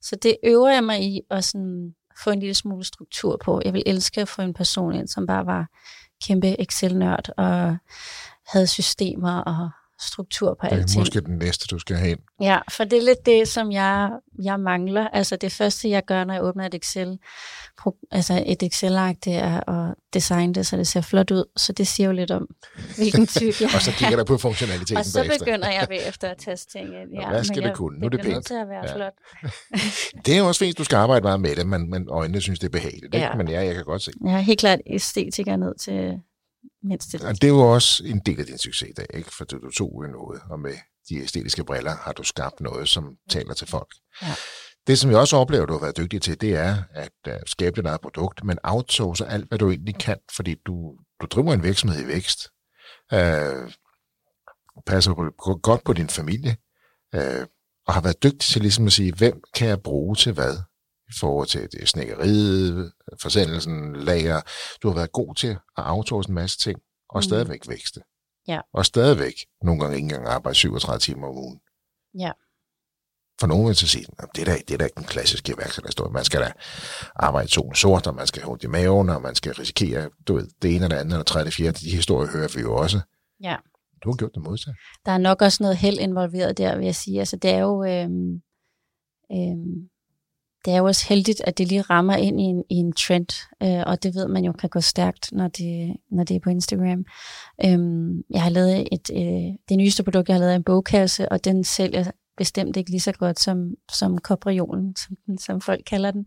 Speaker 2: Så det øver jeg mig i at sådan få en lille smule struktur på. Jeg vil elske at få en person ind, som bare var kæmpe Excel-nørd og havde systemer og struktur på
Speaker 1: Det er måske den næste, du skal have ind.
Speaker 2: Ja, for det er lidt det, som jeg, jeg mangler. Altså det første, jeg gør, når jeg åbner et Excel, altså et Excel-ark, det er at designe det, så det ser flot ud. Så det siger jo lidt om, hvilken type jeg
Speaker 1: Og så kigger der på funktionaliteten
Speaker 2: Og så
Speaker 1: bagefter.
Speaker 2: begynder jeg bagefter at taste ting ind. Ja,
Speaker 1: hvad skal det kunne? Nu er det
Speaker 2: nødt
Speaker 1: pænt.
Speaker 2: til at være
Speaker 1: Ja.
Speaker 2: ja. flot.
Speaker 1: Det er også fint, du skal arbejde meget med det, men, men øjnene synes, det er behageligt. Ikke?
Speaker 2: Ja.
Speaker 1: Men ja, jeg kan godt se.
Speaker 2: Jeg er helt klart æstetiker ned til mindste.
Speaker 1: Og det er jo også en del af din succes i dag, ikke? for du tog jo noget, og med de æstetiske briller har du skabt noget, som taler til folk.
Speaker 2: Ja.
Speaker 1: Det, som jeg også oplever, du har været dygtig til, det er at uh, skabe dit eget produkt, men outsource alt, hvad du egentlig kan, fordi du, du driver en virksomhed i vækst, uh, passer på, godt på din familie, uh, og har været dygtig til ligesom at sige, hvem kan jeg bruge til hvad? I forhold til det snikkeriet, forsendelsen, lager. Du har været god til at outsource en masse ting, og
Speaker 2: Mm.
Speaker 1: stadigvæk vækste.
Speaker 2: Ja.
Speaker 1: Og stadigvæk nogle gange ikke engang arbejde 37 timer om ugen.
Speaker 2: Ja.
Speaker 1: For nogen vil så sige, "Nå, det er, da, det er da ikke den klassiske iværksætterhistorie. Man skal da arbejde solen sort, og man skal have i maven, og man skal risikere du ved, det ene eller andet, eller tredje, fjerde. De historier hører vi jo også.
Speaker 2: Ja.
Speaker 1: Du har gjort det modsatte.
Speaker 2: Der er nok også noget held involveret der, vil jeg sige. Altså, det er jo... Øhm, øhm, det er jo også heldigt, at det lige rammer ind i en, i en trend, øh, og det ved man jo kan gå stærkt, når det, når det er på Instagram. Øhm, jeg har lavet et, øh, det nyeste produkt, jeg har lavet er en bogkasse, og den sælger bestemt ikke lige så godt som, som kopriolen, som, den- som folk kalder den.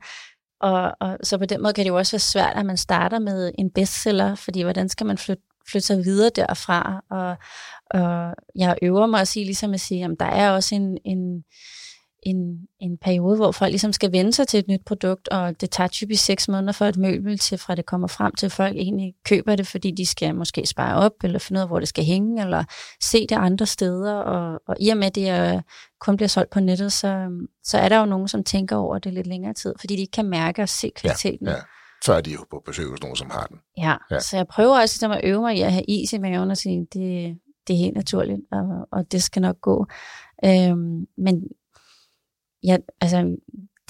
Speaker 2: Og, og så på den måde kan det jo også være svært, at man starter med en bestseller, fordi hvordan skal man flytte, flytte sig videre derfra? Og, og jeg øver mig at sige, ligesom at sige, at der er også en, en, en, en periode, hvor folk ligesom skal vende sig til et nyt produkt, og det tager typisk seks måneder for et møbel til, fra det kommer frem til, at folk egentlig køber det, fordi de skal måske spare op, eller finde ud af, hvor det skal hænge, eller se det andre steder, og, og i og med, at det er, kun bliver solgt på nettet, så, så er der jo nogen, som tænker over det lidt længere tid, fordi de ikke kan mærke og se kvaliteten.
Speaker 1: Ja. Før de er jo på besøg hos nogen, som har den.
Speaker 2: Ja,
Speaker 1: Ja.
Speaker 2: ja, så jeg prøver også ligesom at øve mig i at have is i maven og sige, det, det er helt naturligt, og, og det skal nok gå. Øhm, men ja, altså,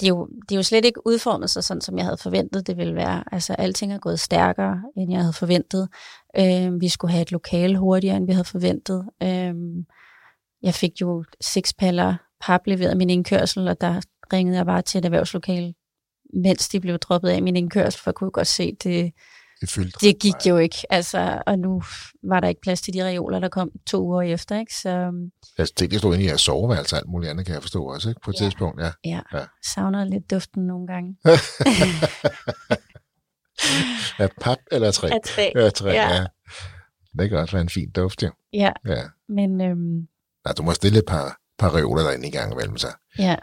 Speaker 2: det, er jo, det er jo slet ikke udformet sig sådan, som jeg havde forventet, det ville være. Altså, alting er gået stærkere, end jeg havde forventet. Øhm, vi skulle have et lokale hurtigere, end vi havde forventet. Øhm, jeg fik jo seks paller pap leveret min indkørsel, og der ringede jeg bare til et erhvervslokale, mens de blev droppet af min indkørsel, for jeg kunne godt se, det,
Speaker 1: det, fyldte
Speaker 2: det gik jo ikke. Altså, og nu var der ikke plads til de reoler, der kom to uger efter. Ikke? Så
Speaker 1: Jeg tænkte, det stod inde i jeres soveværelse alt muligt andet, kan jeg forstå også, ikke? på et
Speaker 2: Ja.
Speaker 1: tidspunkt. Ja.
Speaker 2: ja,
Speaker 1: Ja.
Speaker 2: savner lidt duften nogle gange.
Speaker 1: Af pap eller træ?
Speaker 2: Af træ.
Speaker 1: Ja, træ, ja.
Speaker 2: Ja.
Speaker 1: Det kan også være en fin duft, ja.
Speaker 2: Ja,
Speaker 1: ja.
Speaker 2: men øhm,
Speaker 1: Nej, du må stille et par, par reoler derinde i gang imellem sig,
Speaker 2: ja.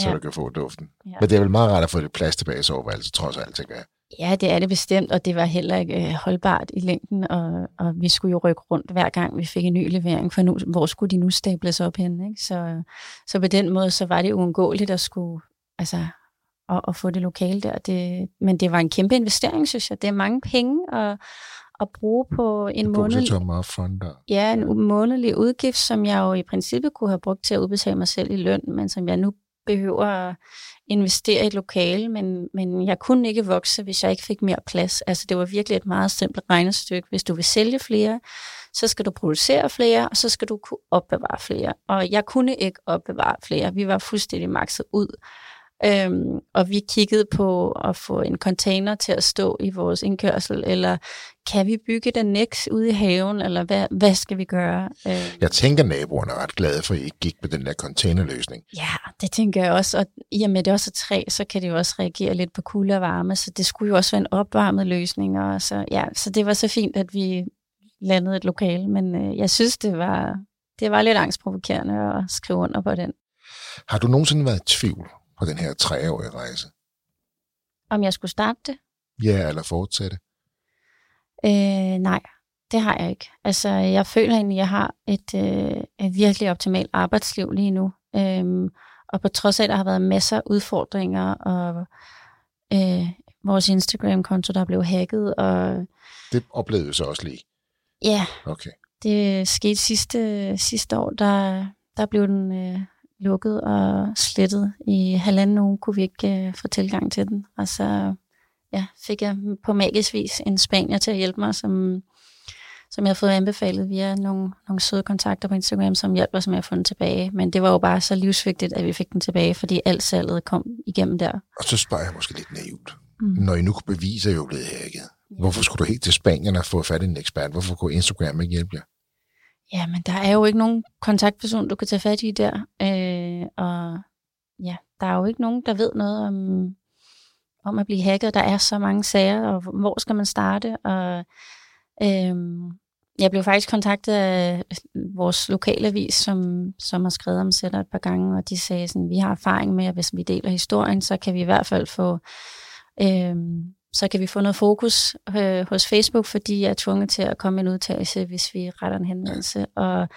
Speaker 1: så
Speaker 2: Ja.
Speaker 1: du kan få duften.
Speaker 2: Ja.
Speaker 1: Men det er vel meget rart at få lidt plads tilbage i soveværelset, trods alt, tænker jeg.
Speaker 2: Ja, det er det bestemt, og det var heller ikke øh, holdbart i længden, og, og vi skulle jo rykke rundt hver gang, vi fik en ny levering, for nu, hvor skulle de nu stables op hen? Ikke? Så, så på den måde, så var det uundgåeligt at skulle, altså, at, at få det lokale der. Det, men det var en kæmpe investering, synes jeg. Det er mange penge at, at bruge på en måned.
Speaker 1: Depositum upfront og...
Speaker 2: Ja, en månedlig udgift, som jeg jo i princippet kunne have brugt til at udbetale mig selv i løn, men som jeg nu behøver at investere i et lokale, men, men jeg kunne ikke vokse, hvis jeg ikke fik mere plads. Altså det var virkelig et meget simpelt regnestykke. Hvis du vil sælge flere, så skal du producere flere, og så skal du kunne opbevare flere. Og jeg kunne ikke opbevare flere. Vi var fuldstændig makset ud. Øhm, og vi kiggede på at få en container til at stå i vores indkørsel, eller kan vi bygge den næks ude i haven, eller hvad, hvad skal vi gøre? Øhm,
Speaker 1: Jeg tænker, naboerne er ret glade for, at I ikke gik med den der containerløsning.
Speaker 2: Ja, det tænker jeg også. Og i og med det også er træ, så kan det jo også reagere lidt på kulde og varme, så det skulle jo også være en opvarmet løsning. Og så, ja, så det var så fint, at vi landede et lokale, men øh, jeg synes, det var, det var lidt angstprovokerende at skrive under på den.
Speaker 1: Har du nogensinde været i tvivl på den her treårige rejse?
Speaker 2: Om jeg skulle starte det?
Speaker 1: Ja, eller fortsætte?
Speaker 2: Øh, nej, det har jeg ikke. Altså, jeg føler egentlig, at jeg har et, øh, et virkelig optimalt arbejdsliv lige nu. Øhm, og på trods af, at der har været masser af udfordringer, og øh, vores Instagram-konto, der blev hacket, og
Speaker 1: Det oplevede vi så også lige.
Speaker 2: ja,
Speaker 1: Okay.
Speaker 2: det skete sidste, sidste år, der, der blev den øh, lukket og slettet. I halvanden uge kunne vi ikke øh, få tilgang til den. Og så ja, fik jeg på magisk vis en spanier til at hjælpe mig, som, som jeg har fået anbefalet via nogle, nogle søde kontakter på Instagram, som hjælper os med at få den tilbage. Men det var jo bare så livsvigtigt, at vi fik den tilbage, fordi alt salget kom igennem der.
Speaker 1: Og så spørger jeg måske lidt naivt. Mm. Når I nu kunne bevise, at I var blevet hacket, hvorfor skulle du helt til Spanien og få fat i en ekspert? Hvorfor kunne Instagram ikke hjælpe jer?
Speaker 2: Ja, men der er jo ikke nogen kontaktperson, du kan tage fat i der. Øh, og ja, der er jo ikke nogen, der ved noget om, om at blive hacket. Der er så mange sager, og hvor skal man starte? Og øh, jeg blev faktisk kontaktet af øh, vores lokalavis, som, som har skrevet om sætter et par gange, og de sagde sådan, vi har erfaring med, at hvis vi deler historien, så kan vi i hvert fald få øh, så kan vi få noget fokus øh, hos Facebook, fordi jeg er tvunget til at komme med en udtalelse, hvis vi retter en henvendelse, og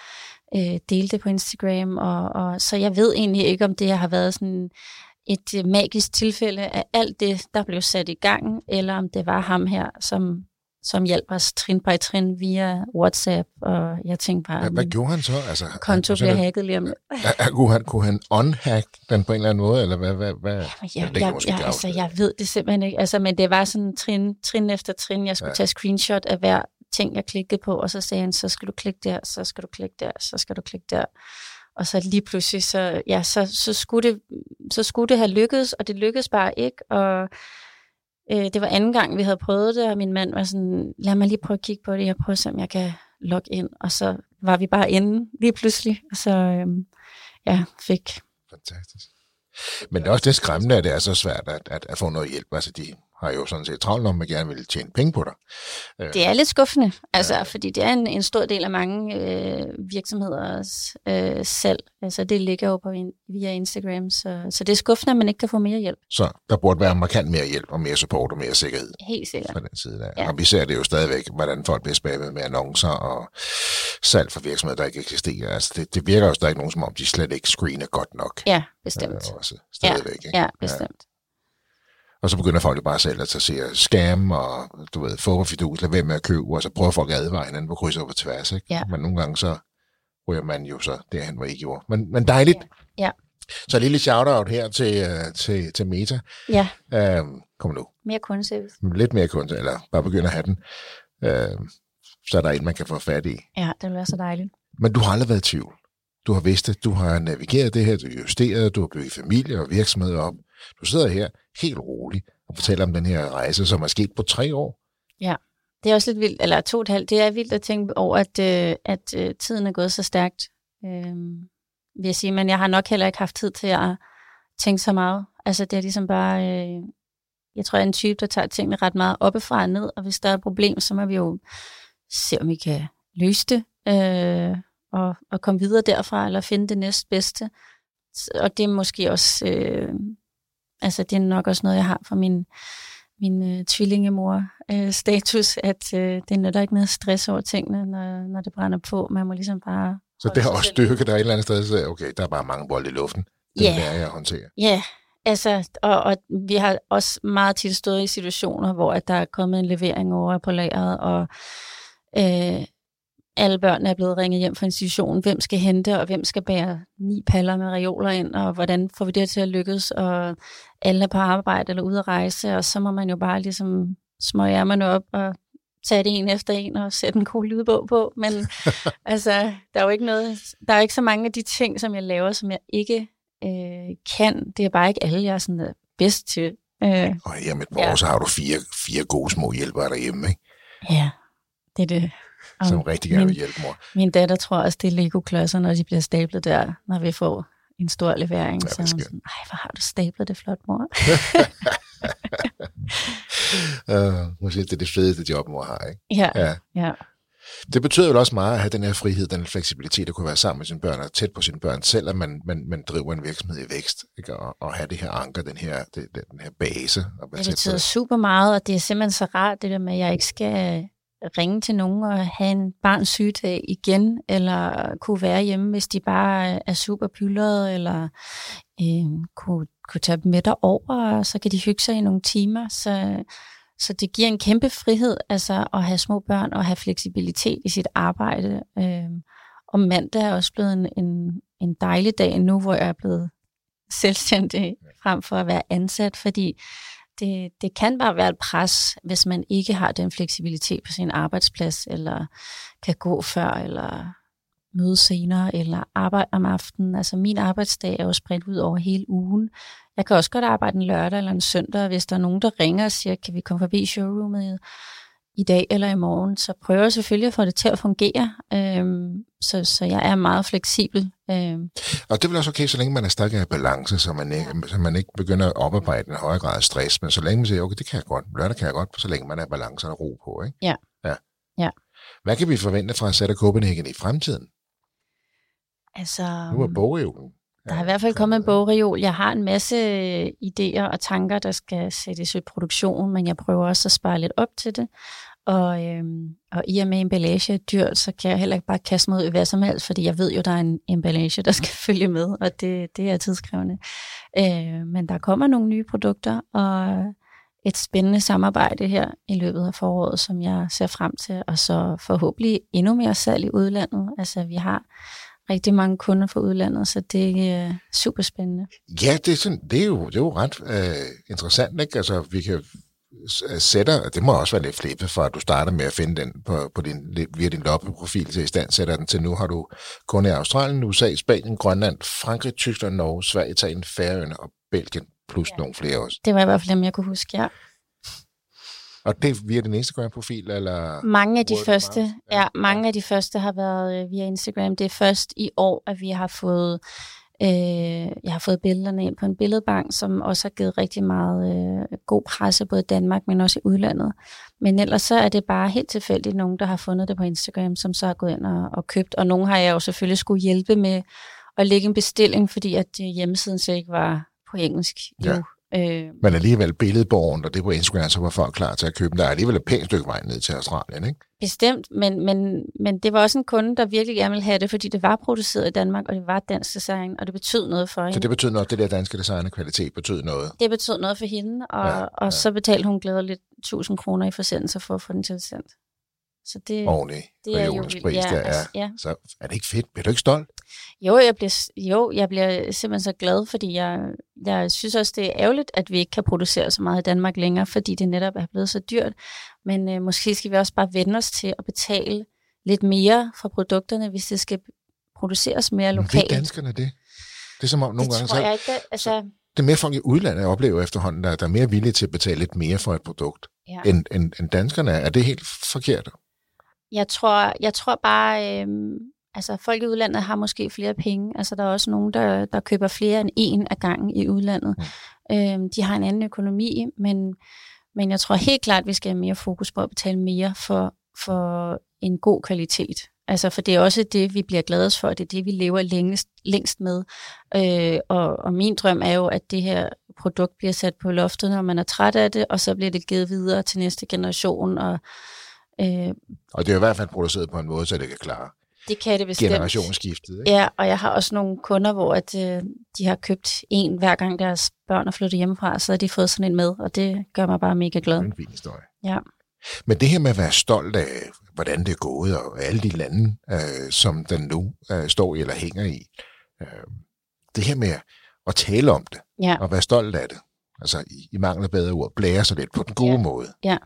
Speaker 2: øh, dele det på Instagram. Og, og, så jeg ved egentlig ikke, om det har været sådan et øh, magisk tilfælde af alt det, der blev sat i gang, eller om det var ham her, som som hjalp os trin by trin via WhatsApp, og jeg tænkte bare...
Speaker 1: Hvad, hvad gjorde han så? Altså,
Speaker 2: konto bliver hacket lige om
Speaker 1: kunne, han, kunne han unhack den på en eller anden måde, eller hvad? hvad, hvad?
Speaker 2: Ja, jeg, jeg, jeg, altså, jeg ved det simpelthen ikke, altså, men det var sådan trin, trin efter trin, jeg skulle ja. tage screenshot af hver ting, jeg klikkede på, og så sagde han, så skal du klikke der, så skal du klikke der, så skal du klikke der. Og så lige pludselig, så, ja, så, så, skulle det, så skulle det have lykkedes, og det lykkedes bare ikke, og Øh, det var anden gang, vi havde prøvet det, og min mand var sådan, lad mig lige prøve at kigge på det, jeg prøver at se, om jeg kan logge ind. Og så var vi bare inde lige pludselig, og så øh, ja, fik...
Speaker 1: Fantastisk. Men det er også det skræmmende, at det er så svært at, at, at få noget hjælp. Altså, de har jo sådan set travlt om, at gerne vil tjene penge på dig.
Speaker 2: Øh, det er lidt skuffende, altså, ja. fordi det er en, en stor del af mange øh, virksomheders øh, salg. Altså, det ligger jo på in, via Instagram, så, så det er skuffende, at man ikke kan få mere hjælp.
Speaker 1: Så der burde være markant mere hjælp og mere support og mere sikkerhed.
Speaker 2: Helt sikkert.
Speaker 1: På den side der. Ja. Og vi ser det jo stadigvæk, hvordan folk bliver spævet med annoncer og salg for virksomheder, der ikke eksisterer. Altså, det, det virker jo stadig nogen, som om de slet ikke screener godt nok.
Speaker 2: Ja, bestemt.
Speaker 1: Øh, også stadigvæk,
Speaker 2: ja, ikke? ja, bestemt. Ja.
Speaker 1: Og så begynder folk bare selv at tage scam og, du ved, få fidus, lad være med at købe, og så prøver folk at advare hinanden på kryds og på tværs, ikke?
Speaker 2: Ja.
Speaker 1: Men nogle gange så ryger man jo så derhen, hvor I gjorde. Men, men dejligt.
Speaker 2: Ja. ja.
Speaker 1: Så lille shout-out her til, uh, til, til Meta.
Speaker 2: Ja.
Speaker 1: Uh, kom nu.
Speaker 2: Mere kundeservice.
Speaker 1: Lidt mere kunde, eller bare begynde at have den. Uh, så er der en, man kan få fat i.
Speaker 2: Ja, det vil være så dejligt.
Speaker 1: Men du har aldrig været i tvivl. Du har vidst det, du har navigeret det her, du har justeret, du har bygget familie og virksomhed op. Du sidder her helt roligt og fortæller om den her rejse, som er sket på tre år.
Speaker 2: Ja, det er også lidt vildt, eller to og et halvt. Det er vildt at tænke over, at, øh, at øh, tiden er gået så stærkt, øh, vil jeg sige. Men jeg har nok heller ikke haft tid til at tænke så meget. Altså det er ligesom bare, øh, jeg tror, jeg er en type, der tager tingene ret meget oppefra og ned, og hvis der er et problem, så må vi jo se, om vi kan løse det, øh, og, og komme videre derfra, eller finde det næstbedste. Og det er måske også øh, Altså, det er nok også noget, jeg har fra min, min øh, tvillingemor-status, øh, at øh, det nytter ikke noget stress over tingene, når, når det brænder på. Man må ligesom bare...
Speaker 1: Så det har også styrket dig et eller andet sted, så okay, der er bare mange bolde i luften. Det yeah. lærer jeg at håndtere.
Speaker 2: Ja, yeah. altså, og, og vi har også meget tit stået i situationer, hvor at der er kommet en levering over på lageret, og øh, alle børnene er blevet ringet hjem fra institutionen. Hvem skal hente, og hvem skal bære ni paller med reoler ind, og hvordan får vi det til at lykkes, og alle er på arbejde eller ude at rejse, og så må man jo bare ligesom små ærmerne op og tage det en efter en og sætte en god lydbog på. Men altså, der er jo ikke noget, der er ikke så mange af de ting, som jeg laver, som jeg ikke øh, kan. Det er bare ikke alle, jeg er sådan øh, bedst til.
Speaker 1: Øh, og her med et ja. år, så har du fire, fire gode små hjælpere derhjemme, ikke?
Speaker 2: Ja, det er det.
Speaker 1: Og som rigtig gerne vil hjælpe mor.
Speaker 2: Min datter tror også, det er Lego-klodser, når de bliver stablet der, når vi får en stor levering. Ja, så sådan, ej, hvor har du stablet det flot, mor.
Speaker 1: uh, måske det er det fedeste job, mor har, ikke?
Speaker 2: Ja, ja. ja.
Speaker 1: Det betyder jo også meget at have den her frihed, den fleksibilitet, at kunne være sammen med sine børn og tæt på sine børn, selvom man, man, man driver en virksomhed i vækst, ikke? Og, og have det her anker, den her, det, den her base. Og
Speaker 2: det betyder super meget, og det er simpelthen så rart, det der med, at jeg ikke skal ringe til nogen og have en barns sygdag igen, eller kunne være hjemme, hvis de bare er super pyldrede, eller øh, kunne, kunne tage dem med derover, og så kan de hygge sig i nogle timer. Så, så det giver en kæmpe frihed altså, at have små børn og have fleksibilitet i sit arbejde. Øh, og mandag er også blevet en, en, en dejlig dag nu, hvor jeg er blevet selvstændig frem for at være ansat, fordi det, det kan bare være et pres, hvis man ikke har den fleksibilitet på sin arbejdsplads, eller kan gå før, eller møde senere, eller arbejde om aftenen. Altså min arbejdsdag er jo spredt ud over hele ugen. Jeg kan også godt arbejde en lørdag eller en søndag, hvis der er nogen, der ringer og siger, kan vi komme forbi showroomet i dag eller i morgen, så prøver jeg selvfølgelig at få det til at fungere. Øhm, så, så jeg er meget fleksibel. Øhm.
Speaker 1: Og det vil også okay, så længe man er stadig i balance, så man, ikke, så man ikke begynder at oparbejde en højere grad af stress, men så længe man siger, okay, det kan jeg godt, lørdag kan jeg godt, så længe man er i balance og ro på. Ikke?
Speaker 2: Ja.
Speaker 1: ja.
Speaker 2: ja.
Speaker 1: Hvad kan vi forvente fra Sætter Copenhagen i fremtiden?
Speaker 2: Altså,
Speaker 1: nu er bogreolen.
Speaker 2: Der er i hvert fald kommet en bogreol. Jeg har en masse øh, idéer og tanker, der skal sættes i produktion, men jeg prøver også at spare lidt op til det. Og, øhm, og i og med emballage er dyrt, så kan jeg heller ikke bare kaste mig ud i hvad som helst, fordi jeg ved jo, der er en emballage, der skal følge med, og det, det er tidskrævende. Øh, men der kommer nogle nye produkter, og et spændende samarbejde her i løbet af foråret, som jeg ser frem til, og så forhåbentlig endnu mere salg i udlandet. Altså vi har rigtig mange kunder fra udlandet, så det er uh, super spændende.
Speaker 1: Ja, det er, sådan, det er, jo, det er jo ret uh, interessant, ikke? Altså, vi kan sætter, det må også være lidt flippet, for at du starter med at finde den på, på din, via din lobbyprofil til i stand, sætter den til nu har du kun i Australien, USA, Spanien, Grønland, Frankrig, Tyskland, Norge, Sverige, Italien, Færøerne og Belgien, plus ja. nogle flere også.
Speaker 2: Det var i hvert fald dem, jeg kunne huske, ja.
Speaker 1: Og det er via din Instagram-profil, eller?
Speaker 2: Mange af de første, ja, ja, mange af de første har været øh, via Instagram. Det er først i år, at vi har fået, øh, jeg har fået billederne ind på en billedbank, som også har givet rigtig meget øh, god presse, både i Danmark, men også i udlandet. Men ellers så er det bare helt tilfældigt nogen, der har fundet det på Instagram, som så har gået ind og, og købt. Og nogle har jeg jo selvfølgelig skulle hjælpe med at lægge en bestilling, fordi at øh, hjemmesiden så ikke var på engelsk. Jo. Ja.
Speaker 1: Øh, Men alligevel billedborgen, og det på Instagram, så var folk klar til at købe Der er alligevel et pænt stykke vej ned til Australien, ikke?
Speaker 2: Bestemt, men, men, men det var også en kunde, der virkelig gerne ville have det, fordi det var produceret i Danmark, og det var dansk design, og det betød noget for hende.
Speaker 1: Så det betød noget, det der danske design og kvalitet betød noget?
Speaker 2: Det betød noget for hende, og, ja, ja. og så betalte hun glædeligt 1000 kroner i forsendelser for at få den tilsendt.
Speaker 1: Så det, Ordentligt. det er jo pris, ja, der er. Altså, ja. Så er det ikke fedt? Bliver du ikke stolt?
Speaker 2: Jo, jeg bliver, jo, jeg bliver simpelthen så glad, fordi jeg, jeg synes også, det er ærgerligt, at vi ikke kan producere så meget i Danmark længere, fordi det netop er blevet så dyrt. Men øh, måske skal vi også bare vende os til at betale lidt mere for produkterne, hvis det skal produceres mere lokalt.
Speaker 1: Men er danskerne det? Det er som om nogle det gange... Tror jeg ikke, altså, så, det er mere folk i udlandet, jeg oplever efterhånden, der, der er mere villige til at betale lidt mere for et produkt, ja. end, end, end danskerne er. Er det helt forkert?
Speaker 2: Jeg tror, jeg tror bare, øh, altså folk i udlandet har måske flere penge. Altså der er også nogen, der, der køber flere end en af gangen i udlandet. Mm. Øh, de har en anden økonomi, men, men jeg tror helt klart, at vi skal have mere fokus på at betale mere for, for en god kvalitet. Altså, for det er også det, vi bliver gladest for, det er det, vi lever længst, længst med. Øh, og, og min drøm er jo, at det her produkt bliver sat på loftet, når man er træt af det, og så bliver det givet videre til næste generation, og
Speaker 1: Øh, og det er i hvert fald produceret på en måde, så det kan klare
Speaker 2: det kan det bestemt.
Speaker 1: generationsskiftet. Ikke?
Speaker 2: Ja, og jeg har også nogle kunder, hvor at, øh, de har købt en hver gang deres børn er flyttet hjemmefra, så har de fået sådan en med, og det gør mig bare mega glad. Det
Speaker 1: er en fin historie.
Speaker 2: Ja.
Speaker 1: Men det her med at være stolt af, hvordan det er gået, og alle de lande, øh, som den nu øh, står i eller hænger i, øh, det her med at tale om det, ja. og være stolt af det, altså i, i mangel af bedre ord, blære sig lidt på den gode
Speaker 2: ja.
Speaker 1: måde.
Speaker 2: Ja.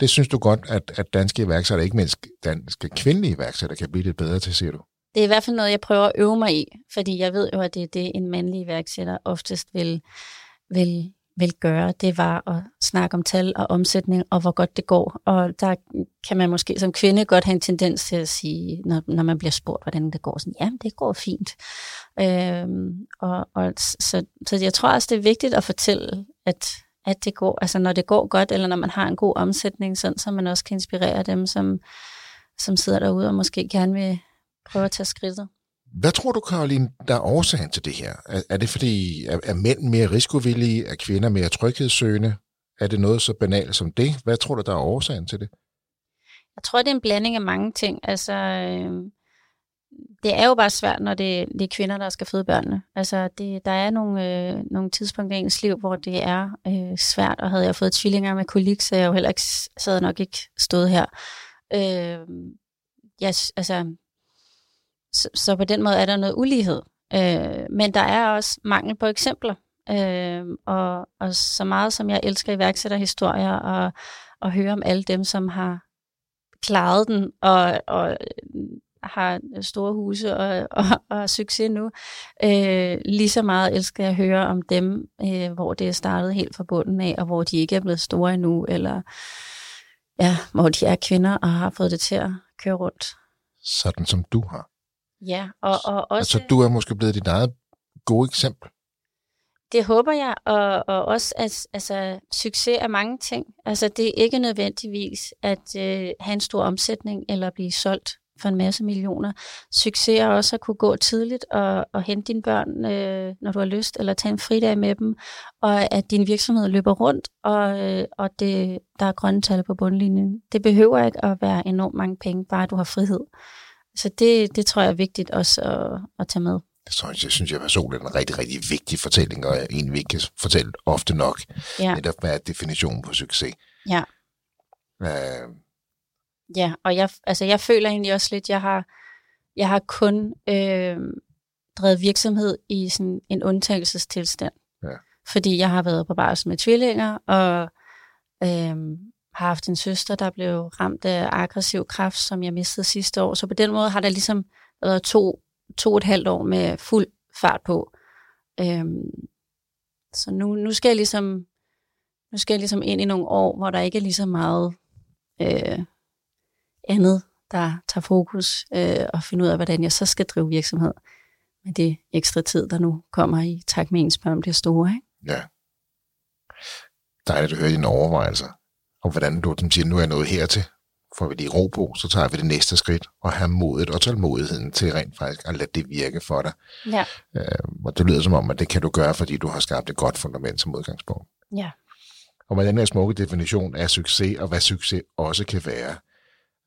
Speaker 1: Det synes du godt, at, at danske iværksættere, ikke mindst danske kvindelige iværksættere, kan blive lidt bedre til, siger du?
Speaker 2: Det er i hvert fald noget, jeg prøver at øve mig i, fordi jeg ved jo, at det er det, en mandlig iværksætter oftest vil, vil, vil gøre. Det var at snakke om tal og omsætning, og hvor godt det går. Og der kan man måske som kvinde godt have en tendens til at sige, når, når man bliver spurgt, hvordan det går, sådan, ja, det går fint. Øhm, og, og så, så jeg tror også, det er vigtigt at fortælle, at at det går, altså når det går godt, eller når man har en god omsætning, sådan, så man også kan inspirere dem, som, som sidder derude og måske gerne vil prøve at tage skridtet.
Speaker 1: Hvad tror du, Karoline, der er årsagen til det her? Er, er det fordi, er, er mænd mere risikovillige? Er kvinder mere tryghedssøgende? Er det noget så banalt som det? Hvad tror du, der er årsagen til det?
Speaker 2: Jeg tror, det er en blanding af mange ting. Altså, øh, det er jo bare svært, når det, det er kvinder, der skal føde børnene. Altså, det, der er nogle, øh, nogle tidspunkter i ens liv, hvor det er øh, svært, og havde jeg fået tvillinger med kolik, så jeg jo heller ikke, så havde nok ikke stået her. Øh, jeg, altså, så, så på den måde er der noget ulighed. Øh, men der er også mangel på eksempler. Øh, og, og så meget som jeg elsker iværksætterhistorier og, og høre om alle dem, som har klaret den og, og har store huse og, og, og har succes nu. Øh, lige så meget elsker jeg at høre om dem, øh, hvor det er startet helt fra bunden af, og hvor de ikke er blevet store endnu, eller ja, hvor de er kvinder og har fået det til at køre rundt.
Speaker 1: Sådan som du har.
Speaker 2: Ja, og, og også...
Speaker 1: Altså, du er måske blevet dit eget gode eksempel.
Speaker 2: Det håber jeg, og, og også, at altså, succes er mange ting. Altså, det er ikke nødvendigvis at øh, have en stor omsætning eller blive solgt for en masse millioner. Succes er også at kunne gå tidligt og, og hente dine børn, øh, når du har lyst, eller tage en fridag med dem, og at din virksomhed løber rundt, og, øh, og det, der er grønne tal på bundlinjen. Det behøver ikke at være enormt mange penge, bare du har frihed. Så det, det tror jeg er vigtigt også at, at tage med.
Speaker 1: Synes jeg, synes jeg personligt er en rigtig, rigtig vigtig fortælling, og en vi ikke kan fortælle ofte nok. Ja. Netop hvad er definitionen på succes.
Speaker 2: Ja. Øh, Ja, og jeg, altså jeg føler egentlig også lidt, jeg har, jeg har kun øh, drevet virksomhed i sådan en undtagelsestilstand. Ja. Fordi jeg har været på barsel med tvillinger, og øh, har haft en søster, der blev ramt af aggressiv kræft, som jeg mistede sidste år. Så på den måde har der ligesom været to, to og et halvt år med fuld fart på. Øh, så nu, nu skal jeg ligesom nu skal jeg ligesom ind i nogle år, hvor der ikke er lige så meget øh, andet, der tager fokus øh, og finder ud af, hvordan jeg så skal drive virksomhed med det ekstra tid, der nu kommer i takt med ens børn bliver store. Ikke?
Speaker 1: Ja. Dejligt at høre dine overvejelser, og hvordan du som siger, nu er jeg nået hertil, får vi lige ro på, så tager vi det næste skridt, og have modet og tålmodigheden til rent faktisk at lade det virke for dig.
Speaker 2: Ja.
Speaker 1: Øh, og det lyder som om, at det kan du gøre, fordi du har skabt et godt fundament som udgangspunkt.
Speaker 2: Ja.
Speaker 1: Og med den her smukke definition af succes, og hvad succes også kan være,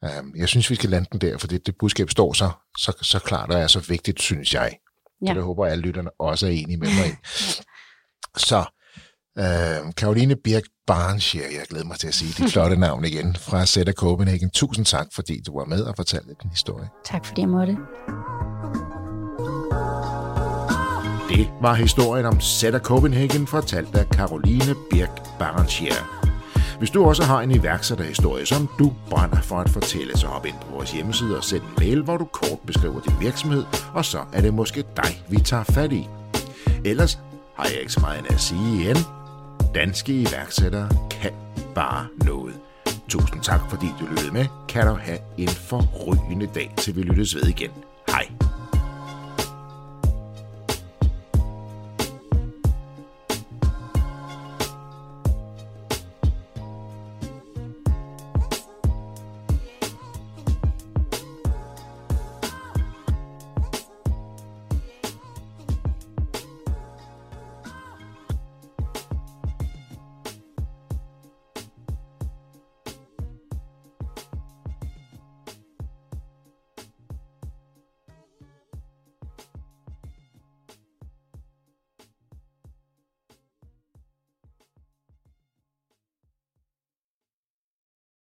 Speaker 1: Um, jeg synes, vi skal lande den der, for det, det budskab står så, så, så klart og er så vigtigt, synes jeg. Ja. Det håber jeg, at alle lytterne også er enige med mig i. Så, uh, Karoline Birk Barnscher, jeg glæder mig til at sige dit flotte navn igen, fra Sætter Copenhagen. Tusind tak, fordi du var med og fortalte din historie.
Speaker 2: Tak fordi jeg måtte.
Speaker 1: Det var historien om Sætter Copenhagen, fortalt af Karoline Birk Barnscher. Hvis du også har en iværksætterhistorie, som du brænder for at fortælle, så hop ind på vores hjemmeside og send en mail, hvor du kort beskriver din virksomhed, og så er det måske dig, vi tager fat i. Ellers har jeg ikke så meget at sige igen. Danske iværksættere kan bare noget. Tusind tak, fordi du lyttede med. Kan du have en forrygende dag, til vi lyttes ved igen. Hej.